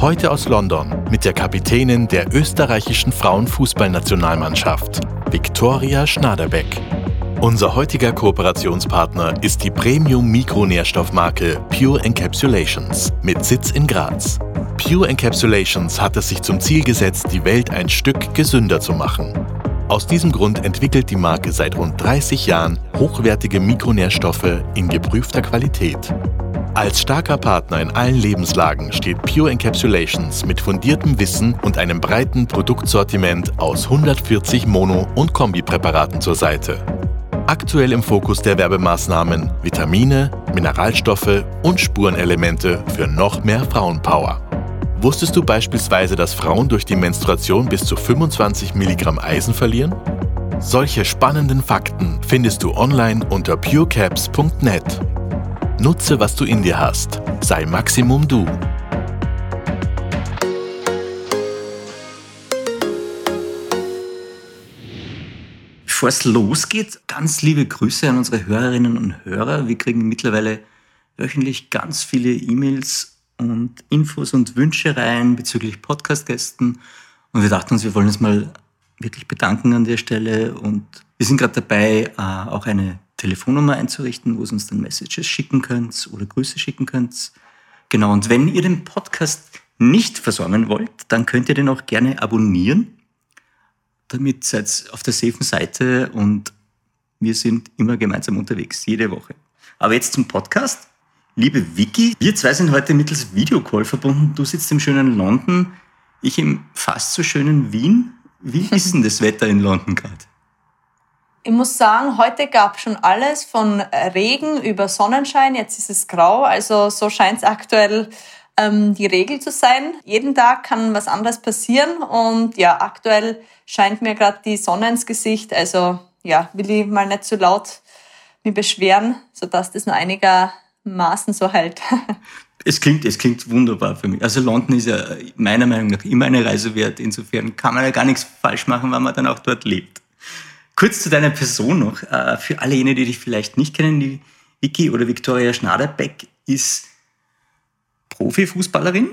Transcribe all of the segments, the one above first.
Heute aus London mit der Kapitänin der österreichischen Frauenfußballnationalmannschaft, Viktoria Schnaderbeck. Unser heutiger Kooperationspartner ist die Premium-Mikronährstoffmarke Pure Encapsulations mit Sitz in Graz. Pure Encapsulations hat es sich zum Ziel gesetzt, die Welt ein Stück gesünder zu machen. Aus diesem Grund entwickelt die Marke seit rund 30 Jahren hochwertige Mikronährstoffe in geprüfter Qualität. Als starker Partner in allen Lebenslagen steht Pure Encapsulations mit fundiertem Wissen und einem breiten Produktsortiment aus 140 Mono- und Kombipräparaten zur Seite. Aktuell im Fokus der Werbemaßnahmen Vitamine, Mineralstoffe und Spurenelemente für noch mehr Frauenpower. Wusstest du beispielsweise, dass Frauen durch die Menstruation bis zu 25 Milligramm Eisen verlieren? Solche spannenden Fakten findest du online unter purecaps.net. Nutze, was du in dir hast. Sei Maximum du. Bevor es losgeht, ganz liebe Grüße an unsere Hörerinnen und Hörer. Wir kriegen mittlerweile wöchentlich ganz viele E-Mails und Infos und Wünsche rein bezüglich Podcast-Gästen. Und wir dachten uns, wir wollen uns mal wirklich bedanken an der Stelle. Und wir sind gerade dabei, äh, auch eine Telefonnummer einzurichten, wo ihr uns dann Messages schicken könnt oder Grüße schicken könnt. Genau, und wenn ihr den Podcast nicht versäumen wollt, dann könnt ihr den auch gerne abonnieren. Damit seid ihr auf der safen Seite und wir sind immer gemeinsam unterwegs, jede Woche. Aber jetzt zum Podcast. Liebe Vicky, wir zwei sind heute mittels Videocall verbunden. Du sitzt im schönen London, ich im fast so schönen Wien. Wie ist denn das Wetter in London gerade? Ich muss sagen, heute gab schon alles von Regen über Sonnenschein. Jetzt ist es grau, also so scheint es aktuell ähm, die Regel zu sein. Jeden Tag kann was anderes passieren und ja, aktuell scheint mir gerade die Sonne ins Gesicht. Also ja, will ich mal nicht zu so laut mich beschweren, sodass das nur einigermaßen so hält. Es klingt, es klingt wunderbar für mich. Also London ist ja meiner Meinung nach immer eine Reise wert. Insofern kann man ja gar nichts falsch machen, weil man dann auch dort lebt. Kurz zu deiner Person noch. Äh, für alle jene, die dich vielleicht nicht kennen, die Vicky oder Victoria Schnaderbeck ist Profifußballerin,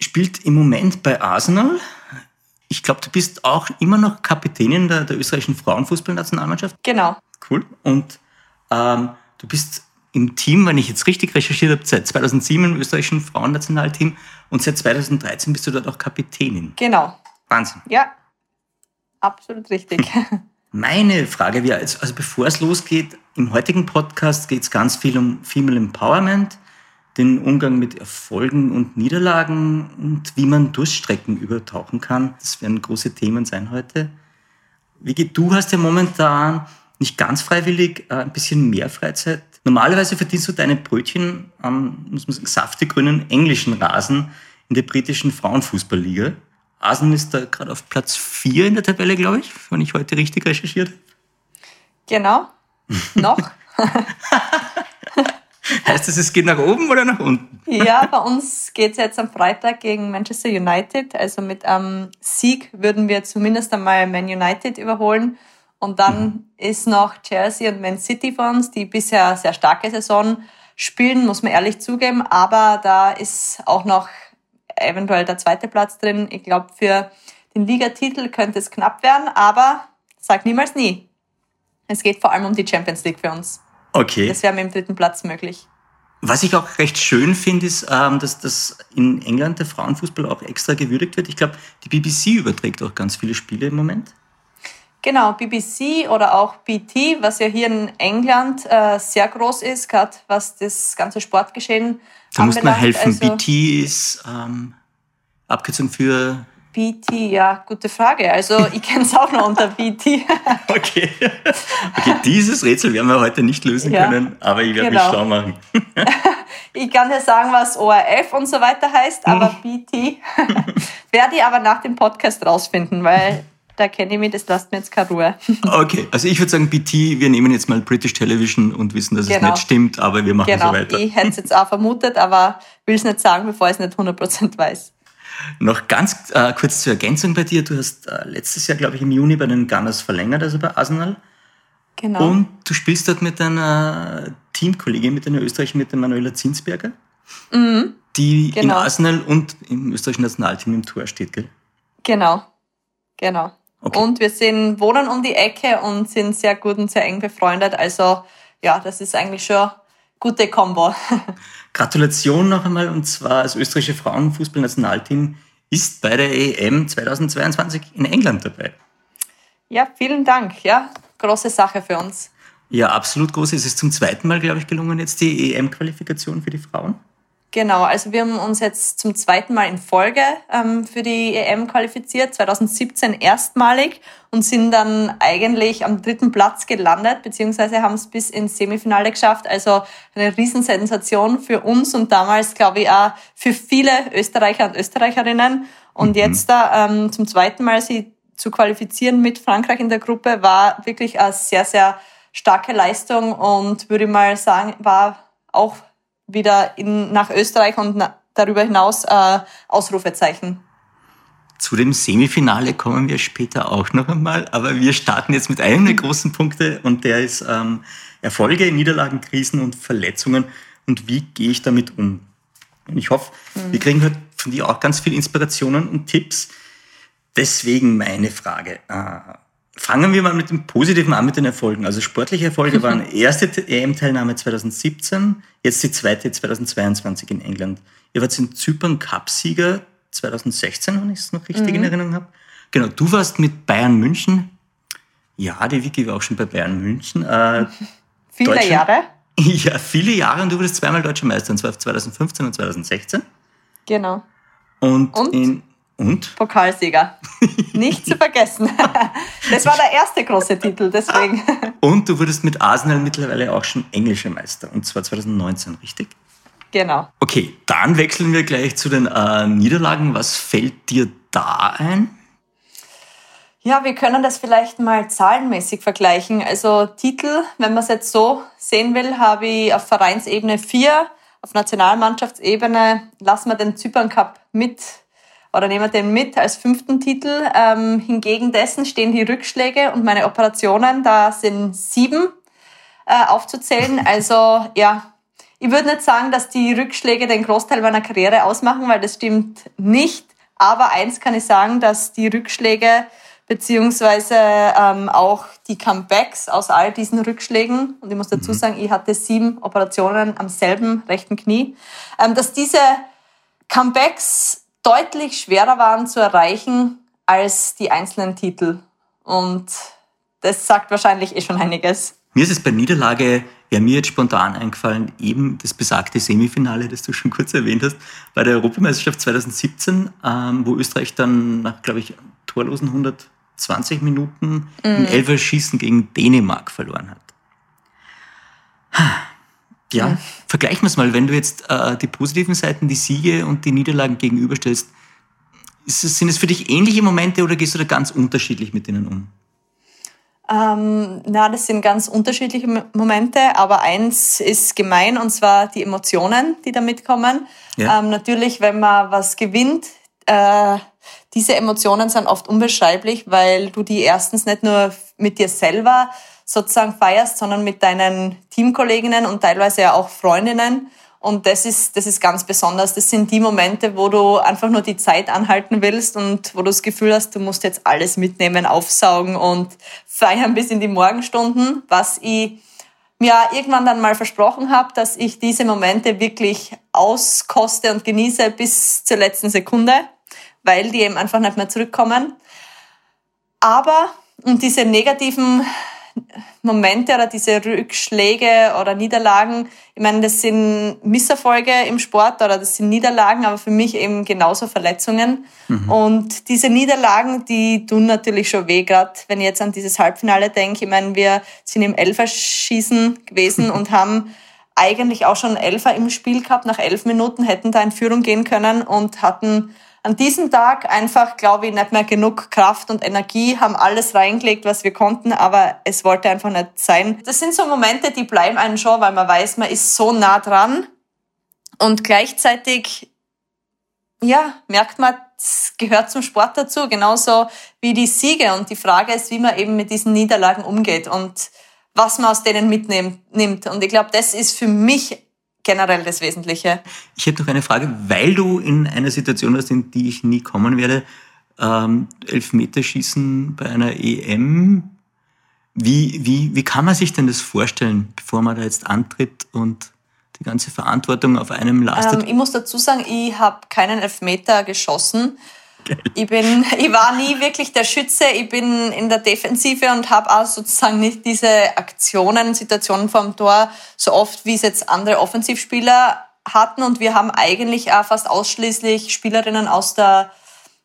spielt im Moment bei Arsenal. Ich glaube, du bist auch immer noch Kapitänin der, der österreichischen Frauenfußballnationalmannschaft. Genau. Cool. Und ähm, du bist im Team, wenn ich jetzt richtig recherchiert habe, seit 2007 im österreichischen Frauennationalteam und seit 2013 bist du dort auch Kapitänin. Genau. Wahnsinn. Ja, absolut richtig. Meine Frage wäre, also, also bevor es losgeht, im heutigen Podcast geht es ganz viel um Female Empowerment, den Umgang mit Erfolgen und Niederlagen und wie man Durststrecken übertauchen kann. Das werden große Themen sein heute. Vigi, du hast ja momentan nicht ganz freiwillig äh, ein bisschen mehr Freizeit. Normalerweise verdienst du deine Brötchen am, muss man sagen, saftig grünen englischen Rasen in der britischen Frauenfußballliga. Arsenal ist da gerade auf Platz 4 in der Tabelle, glaube ich, wenn ich heute richtig recherchiert habe. Genau. Noch. heißt das, es geht nach oben oder nach unten? ja, bei uns geht es jetzt am Freitag gegen Manchester United. Also mit einem Sieg würden wir zumindest einmal Man United überholen. Und dann ist noch Chelsea und Man City für uns, die bisher sehr starke Saison spielen, muss man ehrlich zugeben. Aber da ist auch noch eventuell der zweite Platz drin. Ich glaube, für den Ligatitel könnte es knapp werden, aber sag niemals nie. Es geht vor allem um die Champions League für uns. Okay. Das wäre mit dem dritten Platz möglich. Was ich auch recht schön finde, ist, ähm, dass das in England der Frauenfußball auch extra gewürdigt wird. Ich glaube, die BBC überträgt auch ganz viele Spiele im Moment. Genau, BBC oder auch BT, was ja hier in England äh, sehr groß ist, gerade was das ganze Sportgeschehen da muss man helfen. Also, BT ist ähm, Abkürzung für. BT, ja, gute Frage. Also ich kenne es auch noch unter BT. okay. Okay, dieses Rätsel werden wir heute nicht lösen ja, können, aber ich werde genau. mich schlau machen. ich kann dir sagen, was ORF und so weiter heißt, aber BT, Werde ich aber nach dem Podcast rausfinden, weil da kenne ich mich, das lasst mir jetzt keine Ruhe. Okay, also ich würde sagen, BT, wir nehmen jetzt mal British Television und wissen, dass genau. es nicht stimmt, aber wir machen genau. so weiter. Ich hätte es jetzt auch vermutet, aber will es nicht sagen, bevor ich es nicht 100% weiß. Noch ganz äh, kurz zur Ergänzung bei dir. Du hast äh, letztes Jahr, glaube ich, im Juni bei den Gunners verlängert, also bei Arsenal. Genau. Und du spielst dort mit deiner Teamkollegin, mit einer Österreicherin, mit der Manuela Zinsberger, mhm. die genau. in Arsenal und im österreichischen Nationalteam im Tor steht, gell? Genau, genau. Okay. Und wir sind, wohnen um die Ecke und sind sehr gut und sehr eng befreundet. Also ja, das ist eigentlich schon gute Kombo. Gratulation noch einmal und zwar das österreichische Frauenfußballnationalteam ist bei der EM 2022 in England dabei. Ja, vielen Dank. Ja, große Sache für uns. Ja, absolut groß. Es ist zum zweiten Mal, glaube ich, gelungen, jetzt die EM-Qualifikation für die Frauen. Genau, also wir haben uns jetzt zum zweiten Mal in Folge ähm, für die EM qualifiziert, 2017 erstmalig und sind dann eigentlich am dritten Platz gelandet, beziehungsweise haben es bis ins Semifinale geschafft. Also eine Riesensensation für uns und damals, glaube ich, auch für viele Österreicher und Österreicherinnen. Und mhm. jetzt da ähm, zum zweiten Mal sie zu qualifizieren mit Frankreich in der Gruppe war wirklich eine sehr, sehr starke Leistung und würde mal sagen, war auch wieder in, nach Österreich und na, darüber hinaus äh, Ausrufezeichen. Zu dem Semifinale kommen wir später auch noch einmal, aber wir starten jetzt mit einem der großen Punkte und der ist ähm, Erfolge, Niederlagen, Krisen und Verletzungen und wie gehe ich damit um? Und ich hoffe, mhm. wir kriegen heute von dir auch ganz viele Inspirationen und Tipps. Deswegen meine Frage. Äh, Fangen wir mal mit dem Positiven an, mit den Erfolgen. Also sportliche Erfolge waren erste EM-Teilnahme 2017, jetzt die zweite 2022 in England. Ihr wart in Zypern Cup-Sieger 2016, wenn ich es noch richtig mhm. in Erinnerung habe. Genau, du warst mit Bayern München. Ja, die Vicky war auch schon bei Bayern München. Äh, viele Jahre? Ja, viele Jahre und du wurdest zweimal Deutscher Meister, und zwar 2015 und 2016. Genau. Und, und? in und? Pokalsieger. Nicht zu vergessen. Das war der erste große Titel, deswegen. Und du wurdest mit Arsenal mittlerweile auch schon englischer Meister, und zwar 2019, richtig? Genau. Okay, dann wechseln wir gleich zu den äh, Niederlagen. Was fällt dir da ein? Ja, wir können das vielleicht mal zahlenmäßig vergleichen. Also Titel, wenn man es jetzt so sehen will, habe ich auf Vereinsebene vier, auf Nationalmannschaftsebene lassen wir den Zypern Cup mit oder nehmen wir den mit als fünften Titel. Ähm, hingegen dessen stehen die Rückschläge und meine Operationen, da sind sieben äh, aufzuzählen. Also ja, ich würde nicht sagen, dass die Rückschläge den Großteil meiner Karriere ausmachen, weil das stimmt nicht. Aber eins kann ich sagen, dass die Rückschläge beziehungsweise ähm, auch die Comebacks aus all diesen Rückschlägen, und ich muss dazu mhm. sagen, ich hatte sieben Operationen am selben rechten Knie, ähm, dass diese Comebacks deutlich schwerer waren zu erreichen als die einzelnen Titel. Und das sagt wahrscheinlich eh schon einiges. Mir ist es bei Niederlage, wäre mir jetzt spontan eingefallen, eben das besagte Semifinale, das du schon kurz erwähnt hast, bei der Europameisterschaft 2017, ähm, wo Österreich dann nach, glaube ich, torlosen 120 Minuten mm. im Elferschießen gegen Dänemark verloren hat. Ja, mhm. vergleichen wir es mal, wenn du jetzt äh, die positiven Seiten, die Siege und die Niederlagen gegenüberstellst. Es, sind es für dich ähnliche Momente oder gehst du da ganz unterschiedlich mit denen um? Ähm, na, das sind ganz unterschiedliche Momente, aber eins ist gemein und zwar die Emotionen, die da mitkommen. Ja. Ähm, natürlich, wenn man was gewinnt, äh, diese Emotionen sind oft unbeschreiblich, weil du die erstens nicht nur mit dir selber sozusagen feierst, sondern mit deinen Teamkolleginnen und teilweise ja auch Freundinnen. Und das ist, das ist ganz besonders. Das sind die Momente, wo du einfach nur die Zeit anhalten willst und wo du das Gefühl hast, du musst jetzt alles mitnehmen, aufsaugen und feiern bis in die Morgenstunden, was ich mir irgendwann dann mal versprochen habe, dass ich diese Momente wirklich auskoste und genieße bis zur letzten Sekunde, weil die eben einfach nicht mehr zurückkommen. Aber, und diese negativen Momente oder diese Rückschläge oder Niederlagen, ich meine, das sind Misserfolge im Sport oder das sind Niederlagen, aber für mich eben genauso Verletzungen. Mhm. Und diese Niederlagen, die tun natürlich schon weh, gerade wenn ich jetzt an dieses Halbfinale denke. Ich meine, wir sind im Elferschießen gewesen und haben eigentlich auch schon Elfer im Spiel gehabt. Nach elf Minuten hätten da in Führung gehen können und hatten an diesem Tag einfach, glaube ich, nicht mehr genug Kraft und Energie, haben alles reingelegt, was wir konnten, aber es wollte einfach nicht sein. Das sind so Momente, die bleiben einen schon, weil man weiß, man ist so nah dran und gleichzeitig, ja, merkt man, es gehört zum Sport dazu, genauso wie die Siege. Und die Frage ist, wie man eben mit diesen Niederlagen umgeht und was man aus denen mitnimmt. Und ich glaube, das ist für mich generell das Wesentliche. Ich hätte noch eine Frage, weil du in einer Situation warst, in die ich nie kommen werde, ähm, Elfmeterschießen bei einer EM. Wie, wie, wie kann man sich denn das vorstellen, bevor man da jetzt antritt und die ganze Verantwortung auf einem lastet? Ähm, ich muss dazu sagen, ich habe keinen Elfmeter geschossen. Ich, bin, ich war nie wirklich der Schütze, ich bin in der Defensive und habe auch sozusagen nicht diese Aktionen, Situationen vorm Tor so oft, wie es jetzt andere Offensivspieler hatten. Und wir haben eigentlich auch fast ausschließlich Spielerinnen aus der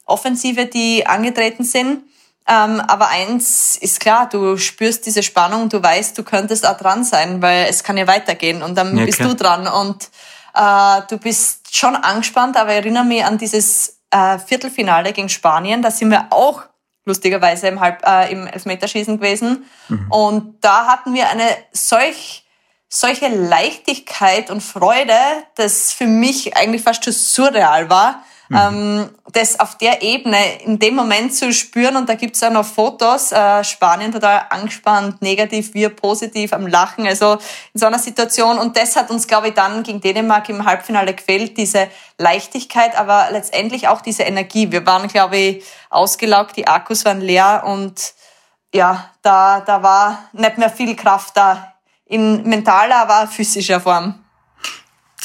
Offensive, die angetreten sind. Ähm, aber eins ist klar, du spürst diese Spannung, du weißt, du könntest auch dran sein, weil es kann ja weitergehen und dann ja, bist klar. du dran und äh, du bist schon angespannt, aber ich erinnere mich an dieses äh, Viertelfinale gegen Spanien. Da sind wir auch lustigerweise im, Halb, äh, im Elfmeterschießen gewesen. Mhm. Und da hatten wir eine solch, solche Leichtigkeit und Freude, das für mich eigentlich fast schon surreal war. Mhm. Ähm, das auf der Ebene in dem Moment zu spüren und da gibt's auch noch Fotos, äh, Spanien total angespannt, negativ, wir positiv am Lachen, also in so einer Situation und das hat uns, glaube ich, dann gegen Dänemark im Halbfinale gefehlt, diese Leichtigkeit, aber letztendlich auch diese Energie. Wir waren, glaube ich, ausgelaugt, die Akkus waren leer und ja, da, da war nicht mehr viel Kraft da in mentaler, aber physischer Form.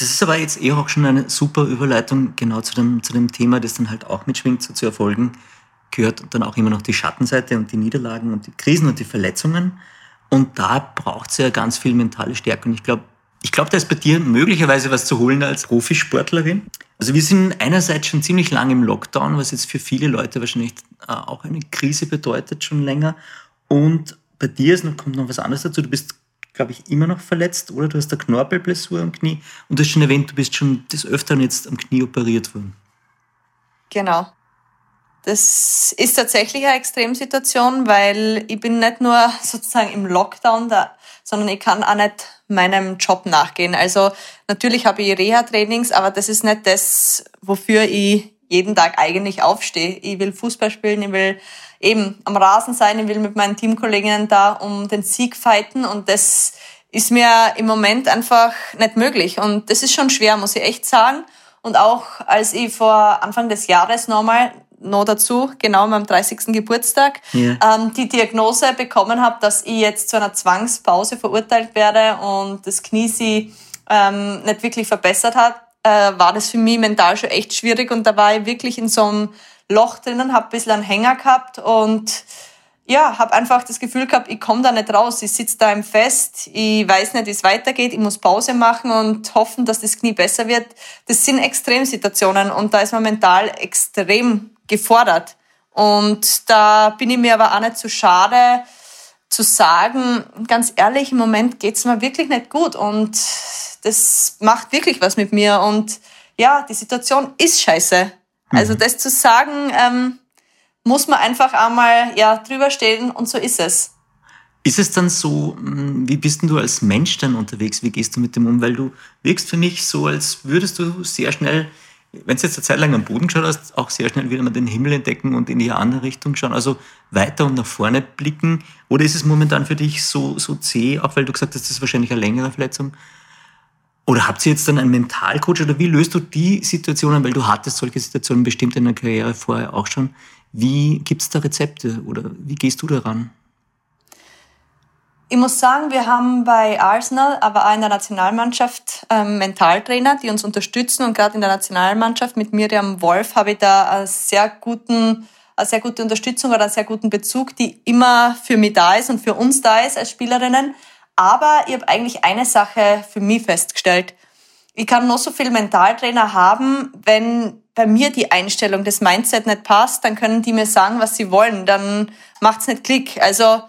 Das ist aber jetzt eh auch schon eine super Überleitung genau zu dem, zu dem Thema, das dann halt auch mitschwingt, so zu Erfolgen gehört dann auch immer noch die Schattenseite und die Niederlagen und die Krisen und die Verletzungen. Und da braucht es ja ganz viel mentale Stärke. Und ich glaube, ich glaube, da ist bei dir möglicherweise was zu holen als Profisportlerin. Also wir sind einerseits schon ziemlich lange im Lockdown, was jetzt für viele Leute wahrscheinlich äh, auch eine Krise bedeutet, schon länger. Und bei dir ist noch, kommt noch was anderes dazu. Du bist glaube ich, immer noch verletzt oder du hast eine Knorpelblessur am Knie und du hast schon erwähnt, du bist schon des Öfteren jetzt am Knie operiert worden. Genau. Das ist tatsächlich eine Extremsituation, weil ich bin nicht nur sozusagen im Lockdown da, sondern ich kann auch nicht meinem Job nachgehen. Also natürlich habe ich Reha-Trainings, aber das ist nicht das, wofür ich jeden Tag eigentlich aufstehe. Ich will Fußball spielen, ich will eben am Rasen sein, ich will mit meinen Teamkolleginnen da um den Sieg fighten und das ist mir im Moment einfach nicht möglich und das ist schon schwer, muss ich echt sagen. Und auch als ich vor Anfang des Jahres nochmal noch dazu, genau meinem 30. Geburtstag, yeah. ähm, die Diagnose bekommen habe, dass ich jetzt zu einer Zwangspause verurteilt werde und das Knie sie ähm, nicht wirklich verbessert hat, äh, war das für mich mental schon echt schwierig und da war ich wirklich in so einem Loch drinnen, habe ein bisschen einen Hänger gehabt und ja, habe einfach das Gefühl gehabt, ich komme da nicht raus. Ich sitze da im Fest, ich weiß nicht, wie es weitergeht, ich muss Pause machen und hoffen, dass das Knie besser wird. Das sind Extremsituationen und da ist man mental extrem gefordert. Und da bin ich mir aber auch nicht zu schade zu sagen, ganz ehrlich, im Moment geht's mir wirklich nicht gut und das macht wirklich was mit mir und ja, die Situation ist scheiße. Also mhm. das zu sagen, ähm, muss man einfach einmal ja, drüber stehen und so ist es. Ist es dann so, hm, wie bist denn du als Mensch dann unterwegs? Wie gehst du mit dem um? Weil du wirkst für mich so, als würdest du sehr schnell, wenn du jetzt eine Zeit lang am Boden geschaut hast, auch sehr schnell wieder mal den Himmel entdecken und in die andere Richtung schauen, also weiter und nach vorne blicken. Oder ist es momentan für dich so, so zäh, auch weil du gesagt hast, das ist wahrscheinlich eine längere Verletzung, oder habt ihr jetzt dann einen Mentalcoach oder wie löst du die Situationen, weil du hattest solche Situationen bestimmt in der Karriere vorher auch schon. Wie gibt es da Rezepte oder wie gehst du daran? Ich muss sagen, wir haben bei Arsenal, aber auch in der Nationalmannschaft ähm, Mentaltrainer, die uns unterstützen. Und gerade in der Nationalmannschaft mit Miriam Wolf habe ich da einen sehr guten, eine sehr gute Unterstützung oder einen sehr guten Bezug, die immer für mich da ist und für uns da ist als Spielerinnen. Aber ich habe eigentlich eine Sache für mich festgestellt. Ich kann noch so viel Mentaltrainer haben, wenn bei mir die Einstellung, das Mindset nicht passt, dann können die mir sagen, was sie wollen. Dann macht's nicht Klick. Also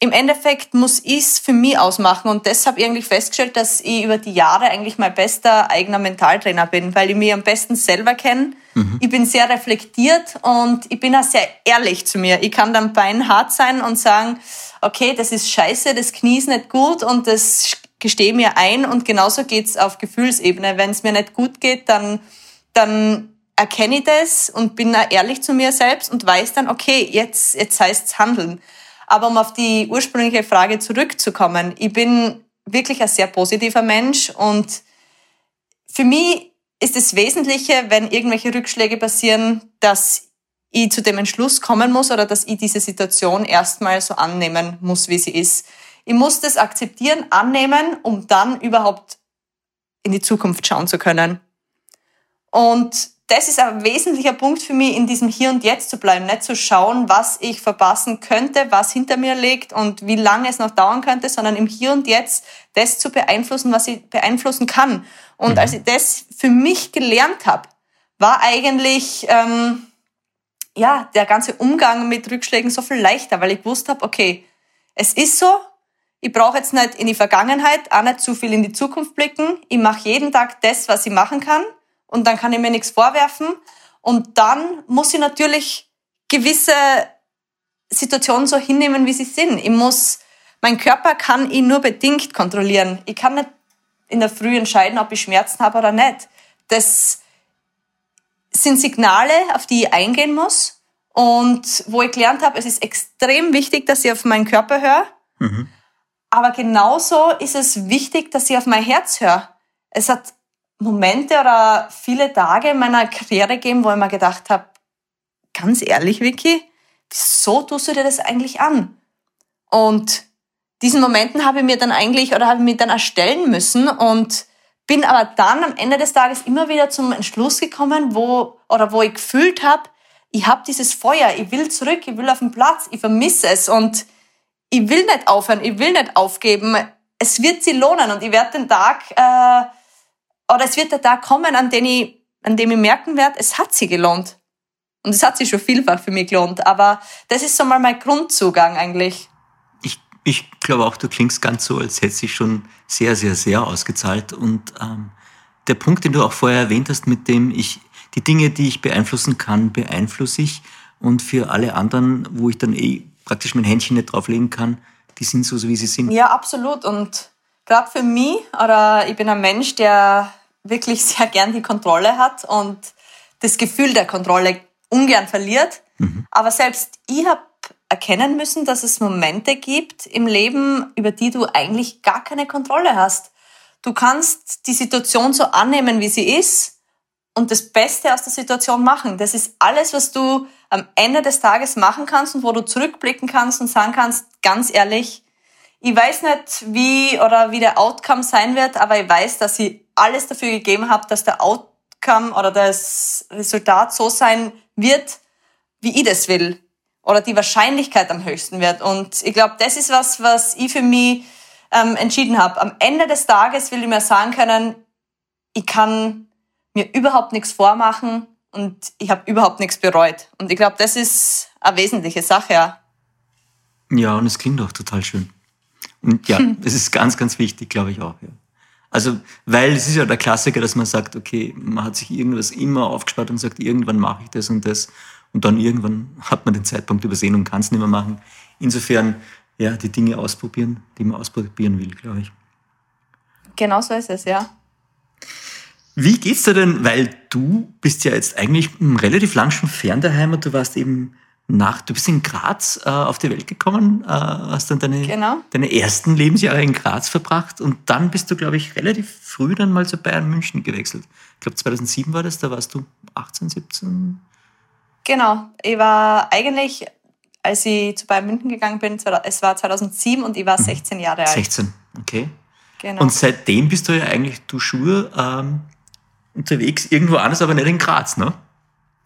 im Endeffekt muss ich's für mich ausmachen und deshalb eigentlich festgestellt, dass ich über die Jahre eigentlich mein bester eigener Mentaltrainer bin, weil ich mich am besten selber kenne Mhm. Ich bin sehr reflektiert und ich bin auch sehr ehrlich zu mir. Ich kann dann beinhart sein und sagen, okay, das ist scheiße, das Knie ist nicht gut und das gestehe mir ein und genauso geht's auf Gefühlsebene. Wenn es mir nicht gut geht, dann, dann erkenne ich das und bin auch ehrlich zu mir selbst und weiß dann, okay, jetzt, jetzt heißt's handeln. Aber um auf die ursprüngliche Frage zurückzukommen, ich bin wirklich ein sehr positiver Mensch und für mich ist das Wesentliche, wenn irgendwelche Rückschläge passieren, dass ich zu dem Entschluss kommen muss oder dass ich diese Situation erstmal so annehmen muss, wie sie ist. Ich muss das akzeptieren, annehmen, um dann überhaupt in die Zukunft schauen zu können. Und das ist ein wesentlicher Punkt für mich, in diesem Hier und Jetzt zu bleiben, nicht zu schauen, was ich verpassen könnte, was hinter mir liegt und wie lange es noch dauern könnte, sondern im Hier und Jetzt das zu beeinflussen, was ich beeinflussen kann. Und mhm. als ich das für mich gelernt habe, war eigentlich ähm, ja der ganze Umgang mit Rückschlägen so viel leichter, weil ich gewusst habe, okay, es ist so, ich brauche jetzt nicht in die Vergangenheit, auch nicht zu viel in die Zukunft blicken. Ich mache jeden Tag das, was ich machen kann und dann kann ich mir nichts vorwerfen. Und dann muss ich natürlich gewisse Situationen so hinnehmen, wie sie sind. Ich muss, mein Körper kann ich nur bedingt kontrollieren. Ich kann nicht in der Früh entscheiden, ob ich Schmerzen habe oder nicht. Das sind Signale, auf die ich eingehen muss und wo ich gelernt habe, es ist extrem wichtig, dass ich auf meinen Körper höre. Mhm. Aber genauso ist es wichtig, dass ich auf mein Herz höre. Es hat Momente oder viele Tage in meiner Karriere gegeben, wo ich mir gedacht habe, ganz ehrlich, Vicky, wieso tust du dir das eigentlich an? Und diesen Momenten habe ich mir dann eigentlich oder habe ich mich dann erstellen müssen und bin aber dann am Ende des Tages immer wieder zum Entschluss gekommen, wo oder wo ich gefühlt habe, ich habe dieses Feuer, ich will zurück, ich will auf den Platz, ich vermisse es und ich will nicht aufhören, ich will nicht aufgeben. Es wird sie lohnen und ich werde den Tag äh, oder es wird der Tag kommen, an dem ich, an dem ich merken werde, es hat sich gelohnt. Und es hat sich schon vielfach für mich gelohnt. Aber das ist so mal mein Grundzugang eigentlich. Ich, glaube auch, du klingst ganz so, als hätte sich schon sehr, sehr, sehr ausgezahlt. Und ähm, der Punkt, den du auch vorher erwähnt hast, mit dem ich die Dinge, die ich beeinflussen kann, beeinflusse ich. Und für alle anderen, wo ich dann eh praktisch mein Händchen nicht drauflegen kann, die sind so, wie sie sind. Ja, absolut. Und gerade für mich, oder ich bin ein Mensch, der wirklich sehr gern die Kontrolle hat und das Gefühl der Kontrolle ungern verliert. Mhm. Aber selbst ich habe erkennen müssen, dass es Momente gibt im Leben, über die du eigentlich gar keine Kontrolle hast. Du kannst die Situation so annehmen, wie sie ist und das Beste aus der Situation machen. Das ist alles, was du am Ende des Tages machen kannst und wo du zurückblicken kannst und sagen kannst, ganz ehrlich, ich weiß nicht, wie oder wie der Outcome sein wird, aber ich weiß, dass ich alles dafür gegeben habe, dass der Outcome oder das Resultat so sein wird, wie ich das will. Oder die Wahrscheinlichkeit am höchsten wird. Und ich glaube, das ist was, was ich für mich ähm, entschieden habe. Am Ende des Tages will ich mir sagen können, ich kann mir überhaupt nichts vormachen und ich habe überhaupt nichts bereut. Und ich glaube, das ist eine wesentliche Sache, ja. Ja, und es klingt auch total schön. Und ja, das ist ganz, ganz wichtig, glaube ich auch. Ja. Also, weil es ist ja der Klassiker, dass man sagt, okay, man hat sich irgendwas immer aufgespart und sagt, irgendwann mache ich das und das. Und dann irgendwann hat man den Zeitpunkt übersehen und kann es nicht mehr machen. Insofern, ja, die Dinge ausprobieren, die man ausprobieren will, glaube ich. Genau so ist es, ja. Wie geht's dir denn, weil du bist ja jetzt eigentlich relativ lang schon fern der Heimat, du warst eben nach, du bist in Graz äh, auf die Welt gekommen, äh, hast dann deine, genau. deine ersten Lebensjahre in Graz verbracht und dann bist du, glaube ich, relativ früh dann mal zu Bayern München gewechselt. Ich glaube 2007 war das, da warst du 18, 17? Genau, ich war eigentlich, als ich zu Bayern München gegangen bin, es war 2007 und ich war 16 mhm. Jahre alt. 16, okay. Genau. Und seitdem bist du ja eigentlich du Schuhe ähm, unterwegs, irgendwo anders, aber nicht in Graz, ne?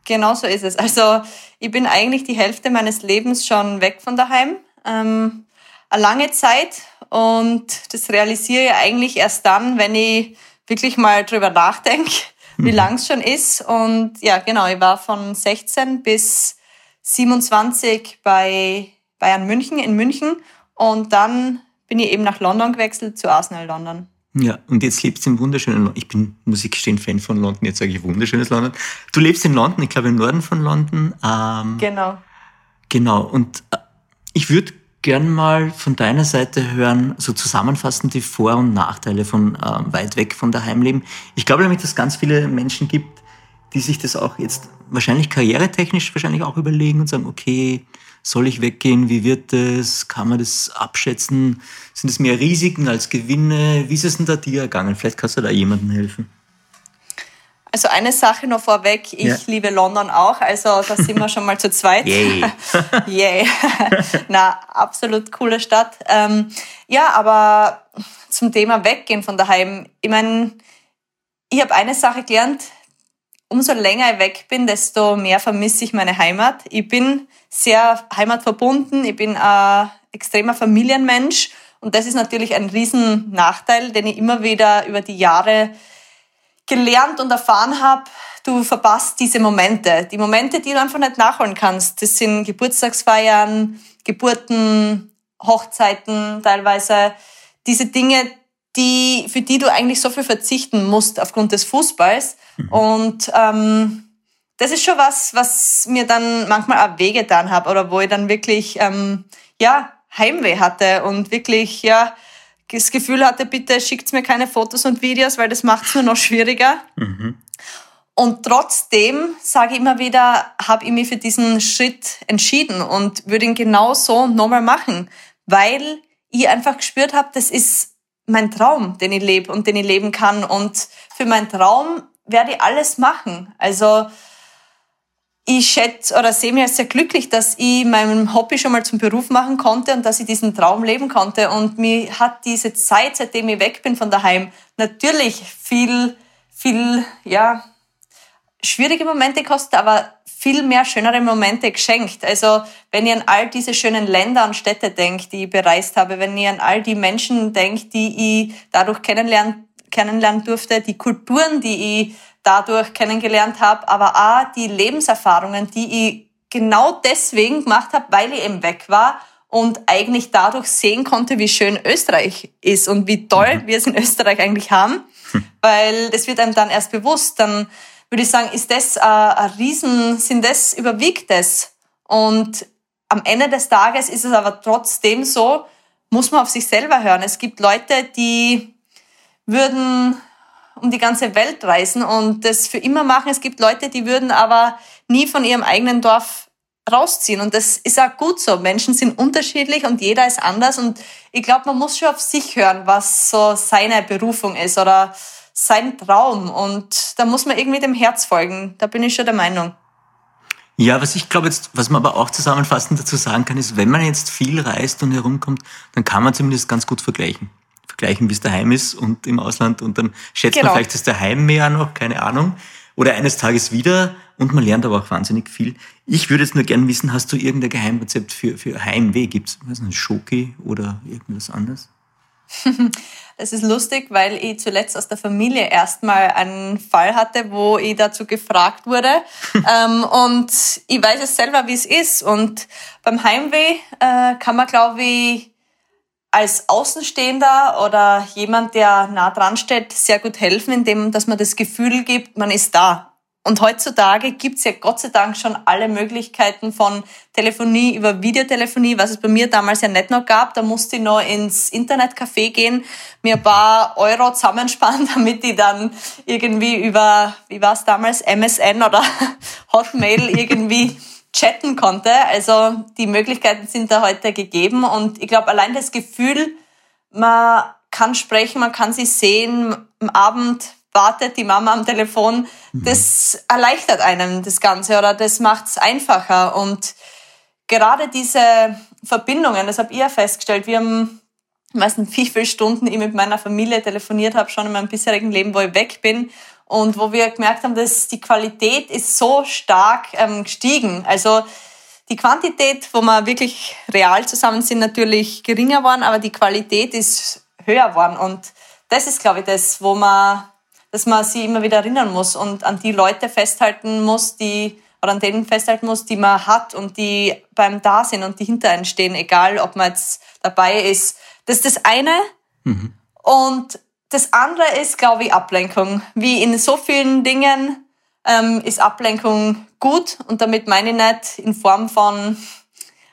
Genau so ist es. Also ich bin eigentlich die Hälfte meines Lebens schon weg von daheim. Ähm, eine lange Zeit und das realisiere ich eigentlich erst dann, wenn ich wirklich mal drüber nachdenke, wie mhm. lang es schon ist. Und ja, genau, ich war von 16 bis 27 bei Bayern München in München und dann bin ich eben nach London gewechselt zu Arsenal London. Ja, und jetzt lebst du im wunderschönen London. Ich bin, muss ich gestehen, Fan von London. Jetzt sage ich wunderschönes London. Du lebst in London, ich glaube im Norden von London. Ähm, genau. Genau. Und äh, ich würde gern mal von deiner Seite hören, so zusammenfassend die Vor- und Nachteile von äh, weit weg von daheim leben. Ich glaube nämlich, dass es ganz viele Menschen gibt, die sich das auch jetzt wahrscheinlich karrieretechnisch wahrscheinlich auch überlegen und sagen, okay, soll ich weggehen? Wie wird das? Kann man das abschätzen? Sind es mehr Risiken als Gewinne? Wie ist es denn da dir ergangen? Vielleicht kannst du da jemandem helfen. Also eine Sache noch vorweg, ich ja. liebe London auch, also da sind wir schon mal zu zweit. Yay. Yay. Na, absolut coole Stadt. Ähm, ja, aber zum Thema Weggehen von daheim. Ich meine, ich habe eine Sache gelernt, umso länger ich weg bin, desto mehr vermisse ich meine Heimat. Ich bin sehr heimatverbunden, ich bin ein extremer Familienmensch und das ist natürlich ein riesen Nachteil, den ich immer wieder über die Jahre gelernt und erfahren habe, du verpasst diese Momente. Die Momente, die du einfach nicht nachholen kannst. Das sind Geburtstagsfeiern, Geburten, Hochzeiten teilweise. Diese Dinge, die, für die du eigentlich so viel verzichten musst aufgrund des Fußballs. Mhm. Und ähm, das ist schon was, was mir dann manchmal auch wehgetan habe oder wo ich dann wirklich ähm, ja Heimweh hatte und wirklich ja das Gefühl hatte, bitte schickt mir keine Fotos und Videos, weil das macht es nur noch schwieriger. Mhm. Und trotzdem sage ich immer wieder, habe ich mich für diesen Schritt entschieden und würde ihn genau so nochmal machen, weil ich einfach gespürt habe, das ist mein Traum, den ich lebe und den ich leben kann. Und für meinen Traum werde ich alles machen. Also ich schätze oder sehe mich als sehr glücklich, dass ich meinem Hobby schon mal zum Beruf machen konnte und dass ich diesen Traum leben konnte. Und mir hat diese Zeit, seitdem ich weg bin von daheim, natürlich viel, viel, ja, schwierige Momente gekostet, aber viel mehr schönere Momente geschenkt. Also wenn ihr an all diese schönen Länder und Städte denkt, die ich bereist habe, wenn ihr an all die Menschen denkt, die ich dadurch kennenlernen, kennenlernen durfte, die Kulturen, die ich dadurch kennengelernt habe, aber auch die Lebenserfahrungen, die ich genau deswegen gemacht habe, weil ich eben weg war und eigentlich dadurch sehen konnte, wie schön Österreich ist und wie toll mhm. wir es in Österreich eigentlich haben, hm. weil das wird einem dann erst bewusst. Dann würde ich sagen, ist das äh, ein Riesen, sind das, überwiegt das? Und am Ende des Tages ist es aber trotzdem so, muss man auf sich selber hören. Es gibt Leute, die würden um die ganze Welt reisen und das für immer machen. Es gibt Leute, die würden aber nie von ihrem eigenen Dorf rausziehen. Und das ist auch gut so. Menschen sind unterschiedlich und jeder ist anders. Und ich glaube, man muss schon auf sich hören, was so seine Berufung ist oder sein Traum. Und da muss man irgendwie dem Herz folgen. Da bin ich schon der Meinung. Ja, was ich glaube jetzt, was man aber auch zusammenfassend dazu sagen kann, ist, wenn man jetzt viel reist und herumkommt, dann kann man zumindest ganz gut vergleichen vergleichen, wie es daheim ist und im Ausland. Und dann schätzt genau. man vielleicht das daheim mehr noch, keine Ahnung. Oder eines Tages wieder und man lernt aber auch wahnsinnig viel. Ich würde jetzt nur gerne wissen, hast du irgendein Geheimrezept für, für Heimweh? Gibt es ein Schoki oder irgendwas anderes? Es ist lustig, weil ich zuletzt aus der Familie erstmal einen Fall hatte, wo ich dazu gefragt wurde. ähm, und ich weiß es selber, wie es ist. Und beim Heimweh äh, kann man, glaube ich, als Außenstehender oder jemand, der nah dran steht, sehr gut helfen, indem dass man das Gefühl gibt, man ist da. Und heutzutage gibt's ja Gott sei Dank schon alle Möglichkeiten von Telefonie über Videotelefonie, was es bei mir damals ja nicht noch gab. Da musste ich noch ins Internetcafé gehen, mir ein paar Euro zusammenspannen, damit ich dann irgendwie über, wie war's damals, MSN oder Hotmail irgendwie chatten konnte. Also die Möglichkeiten sind da heute gegeben und ich glaube allein das Gefühl, man kann sprechen, man kann sie sehen, am Abend wartet die Mama am Telefon, mhm. das erleichtert einem das Ganze oder das macht es einfacher und gerade diese Verbindungen, das habe ich ja festgestellt, wir haben ich weiß nicht, wie viele Stunden ich mit meiner Familie telefoniert habe, schon in meinem bisherigen Leben, wo ich weg bin und wo wir gemerkt haben, dass die Qualität ist so stark ähm, gestiegen. Also die Quantität, wo wir wirklich real zusammen sind, natürlich geringer geworden, aber die Qualität ist höher geworden. Und das ist, glaube ich, das, wo man, dass man sich immer wieder erinnern muss und an die Leute festhalten muss, die oder an denen festhalten muss, die man hat und die beim Da sind und die hinter einem stehen, egal ob man jetzt dabei ist. Das ist das eine. Mhm. Und das andere ist, glaube ich, Ablenkung. Wie in so vielen Dingen ähm, ist Ablenkung gut und damit meine ich nicht in Form von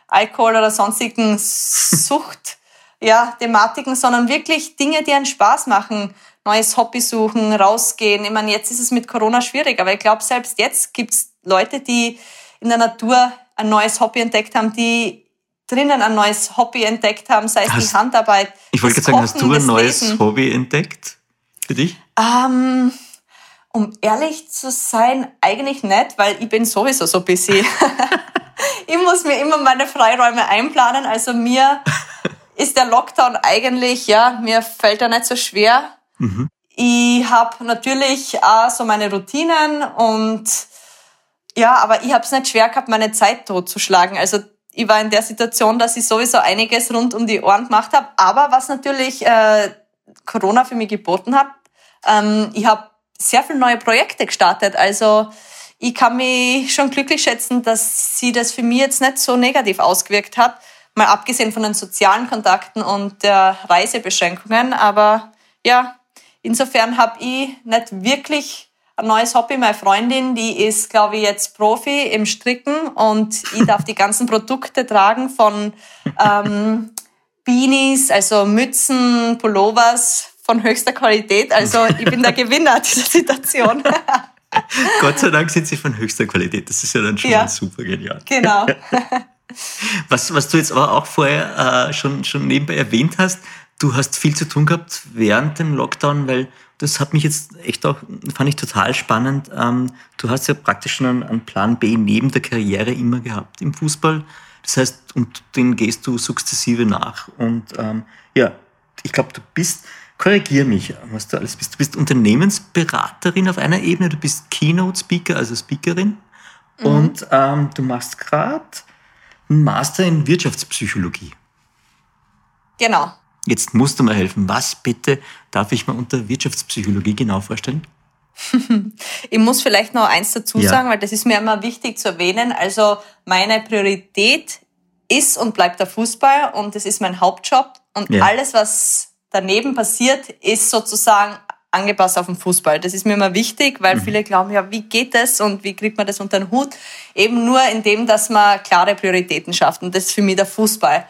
Alkohol oder sonstigen Sucht, ja, Thematiken, sondern wirklich Dinge, die einen Spaß machen. Neues Hobby suchen, rausgehen. Ich meine, jetzt ist es mit Corona schwierig, aber ich glaube, selbst jetzt gibt's Leute, die in der Natur ein neues Hobby entdeckt haben, die drinnen ein neues Hobby entdeckt haben, sei es hast, die Handarbeit. Ich wollte gerade sagen, hast du ein neues Lesen. Hobby entdeckt für dich? Ähm, um ehrlich zu sein, eigentlich nicht, weil ich bin sowieso so busy. ich muss mir immer meine Freiräume einplanen. Also mir ist der Lockdown eigentlich, ja, mir fällt er nicht so schwer. Mhm. Ich habe natürlich auch so meine Routinen und ja, aber ich habe es nicht schwer gehabt, meine Zeit totzuschlagen. Also ich war in der Situation, dass ich sowieso einiges rund um die Ohren gemacht habe. Aber was natürlich äh, Corona für mich geboten hat, ähm, ich habe sehr viele neue Projekte gestartet. Also ich kann mich schon glücklich schätzen, dass sie das für mich jetzt nicht so negativ ausgewirkt hat. Mal abgesehen von den sozialen Kontakten und der Reisebeschränkungen. Aber ja, insofern habe ich nicht wirklich ein neues Hobby. Meine Freundin, die ist, glaube ich, jetzt Profi im Stricken und ich darf die ganzen Produkte tragen von ähm, Beanies, also Mützen, Pullovers von höchster Qualität. Also ich bin der Gewinner dieser Situation. Gott sei Dank sind sie von höchster Qualität. Das ist ja dann schon ja, super genial. Genau. Was, was du jetzt aber auch vorher äh, schon, schon nebenbei erwähnt hast, du hast viel zu tun gehabt während dem Lockdown, weil das hat mich jetzt echt auch, fand ich total spannend. Ähm, du hast ja praktisch schon einen, Plan B neben der Karriere immer gehabt im Fußball. Das heißt, und den gehst du sukzessive nach. Und ähm, ja, ich glaube, du bist, korrigier mich, was du alles bist. Du bist Unternehmensberaterin auf einer Ebene, du bist Keynote-Speaker, also Speakerin. Mhm. Und ähm, du machst gerade einen Master in Wirtschaftspsychologie. Genau. Jetzt musst du mir helfen. Was bitte darf ich mir unter Wirtschaftspsychologie genau vorstellen? ich muss vielleicht noch eins dazu ja. sagen, weil das ist mir immer wichtig zu erwähnen. Also meine Priorität ist und bleibt der Fußball und das ist mein Hauptjob. Und ja. alles, was daneben passiert, ist sozusagen angepasst auf den Fußball. Das ist mir immer wichtig, weil mhm. viele glauben, ja, wie geht das und wie kriegt man das unter den Hut? Eben nur indem, dass man klare Prioritäten schafft. Und das ist für mich der Fußball.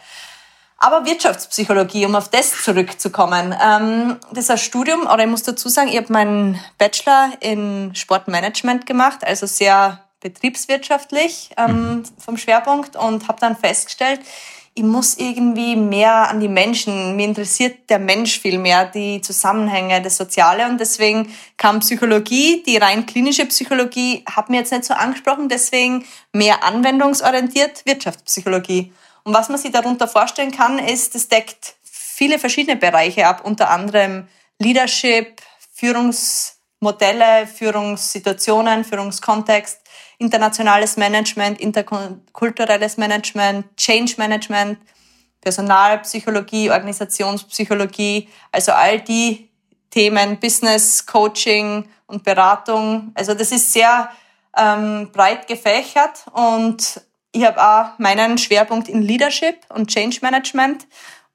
Aber Wirtschaftspsychologie, um auf das zurückzukommen. Ähm, das ist ein Studium, oder ich muss dazu sagen, ich habe meinen Bachelor in Sportmanagement gemacht, also sehr betriebswirtschaftlich ähm, mhm. vom Schwerpunkt und habe dann festgestellt, ich muss irgendwie mehr an die Menschen, mir interessiert der Mensch viel mehr, die Zusammenhänge, das Soziale und deswegen kam Psychologie, die rein klinische Psychologie, hat mir jetzt nicht so angesprochen, deswegen mehr anwendungsorientiert Wirtschaftspsychologie. Und was man sich darunter vorstellen kann, ist, es deckt viele verschiedene Bereiche ab, unter anderem Leadership, Führungsmodelle, Führungssituationen, Führungskontext, internationales Management, interkulturelles Management, Change Management, Personalpsychologie, Organisationspsychologie, also all die Themen, Business, Coaching und Beratung. Also das ist sehr ähm, breit gefächert und ich habe auch meinen Schwerpunkt in Leadership und Change Management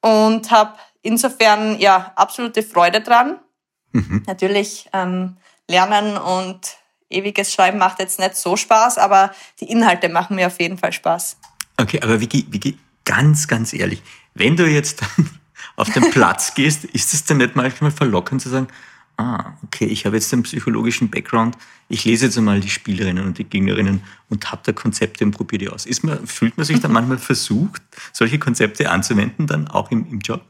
und habe insofern ja absolute Freude dran. Mhm. Natürlich ähm, Lernen und ewiges Schreiben macht jetzt nicht so Spaß, aber die Inhalte machen mir auf jeden Fall Spaß. Okay, aber wie, wie ganz, ganz ehrlich, wenn du jetzt auf den Platz gehst, ist es denn nicht manchmal verlockend zu sagen, ah, okay, ich habe jetzt den psychologischen Background, ich lese jetzt einmal die Spielerinnen und die Gegnerinnen und habe da Konzepte und probiere die aus. Ist man, fühlt man sich dann manchmal versucht, solche Konzepte anzuwenden, dann auch im, im Job?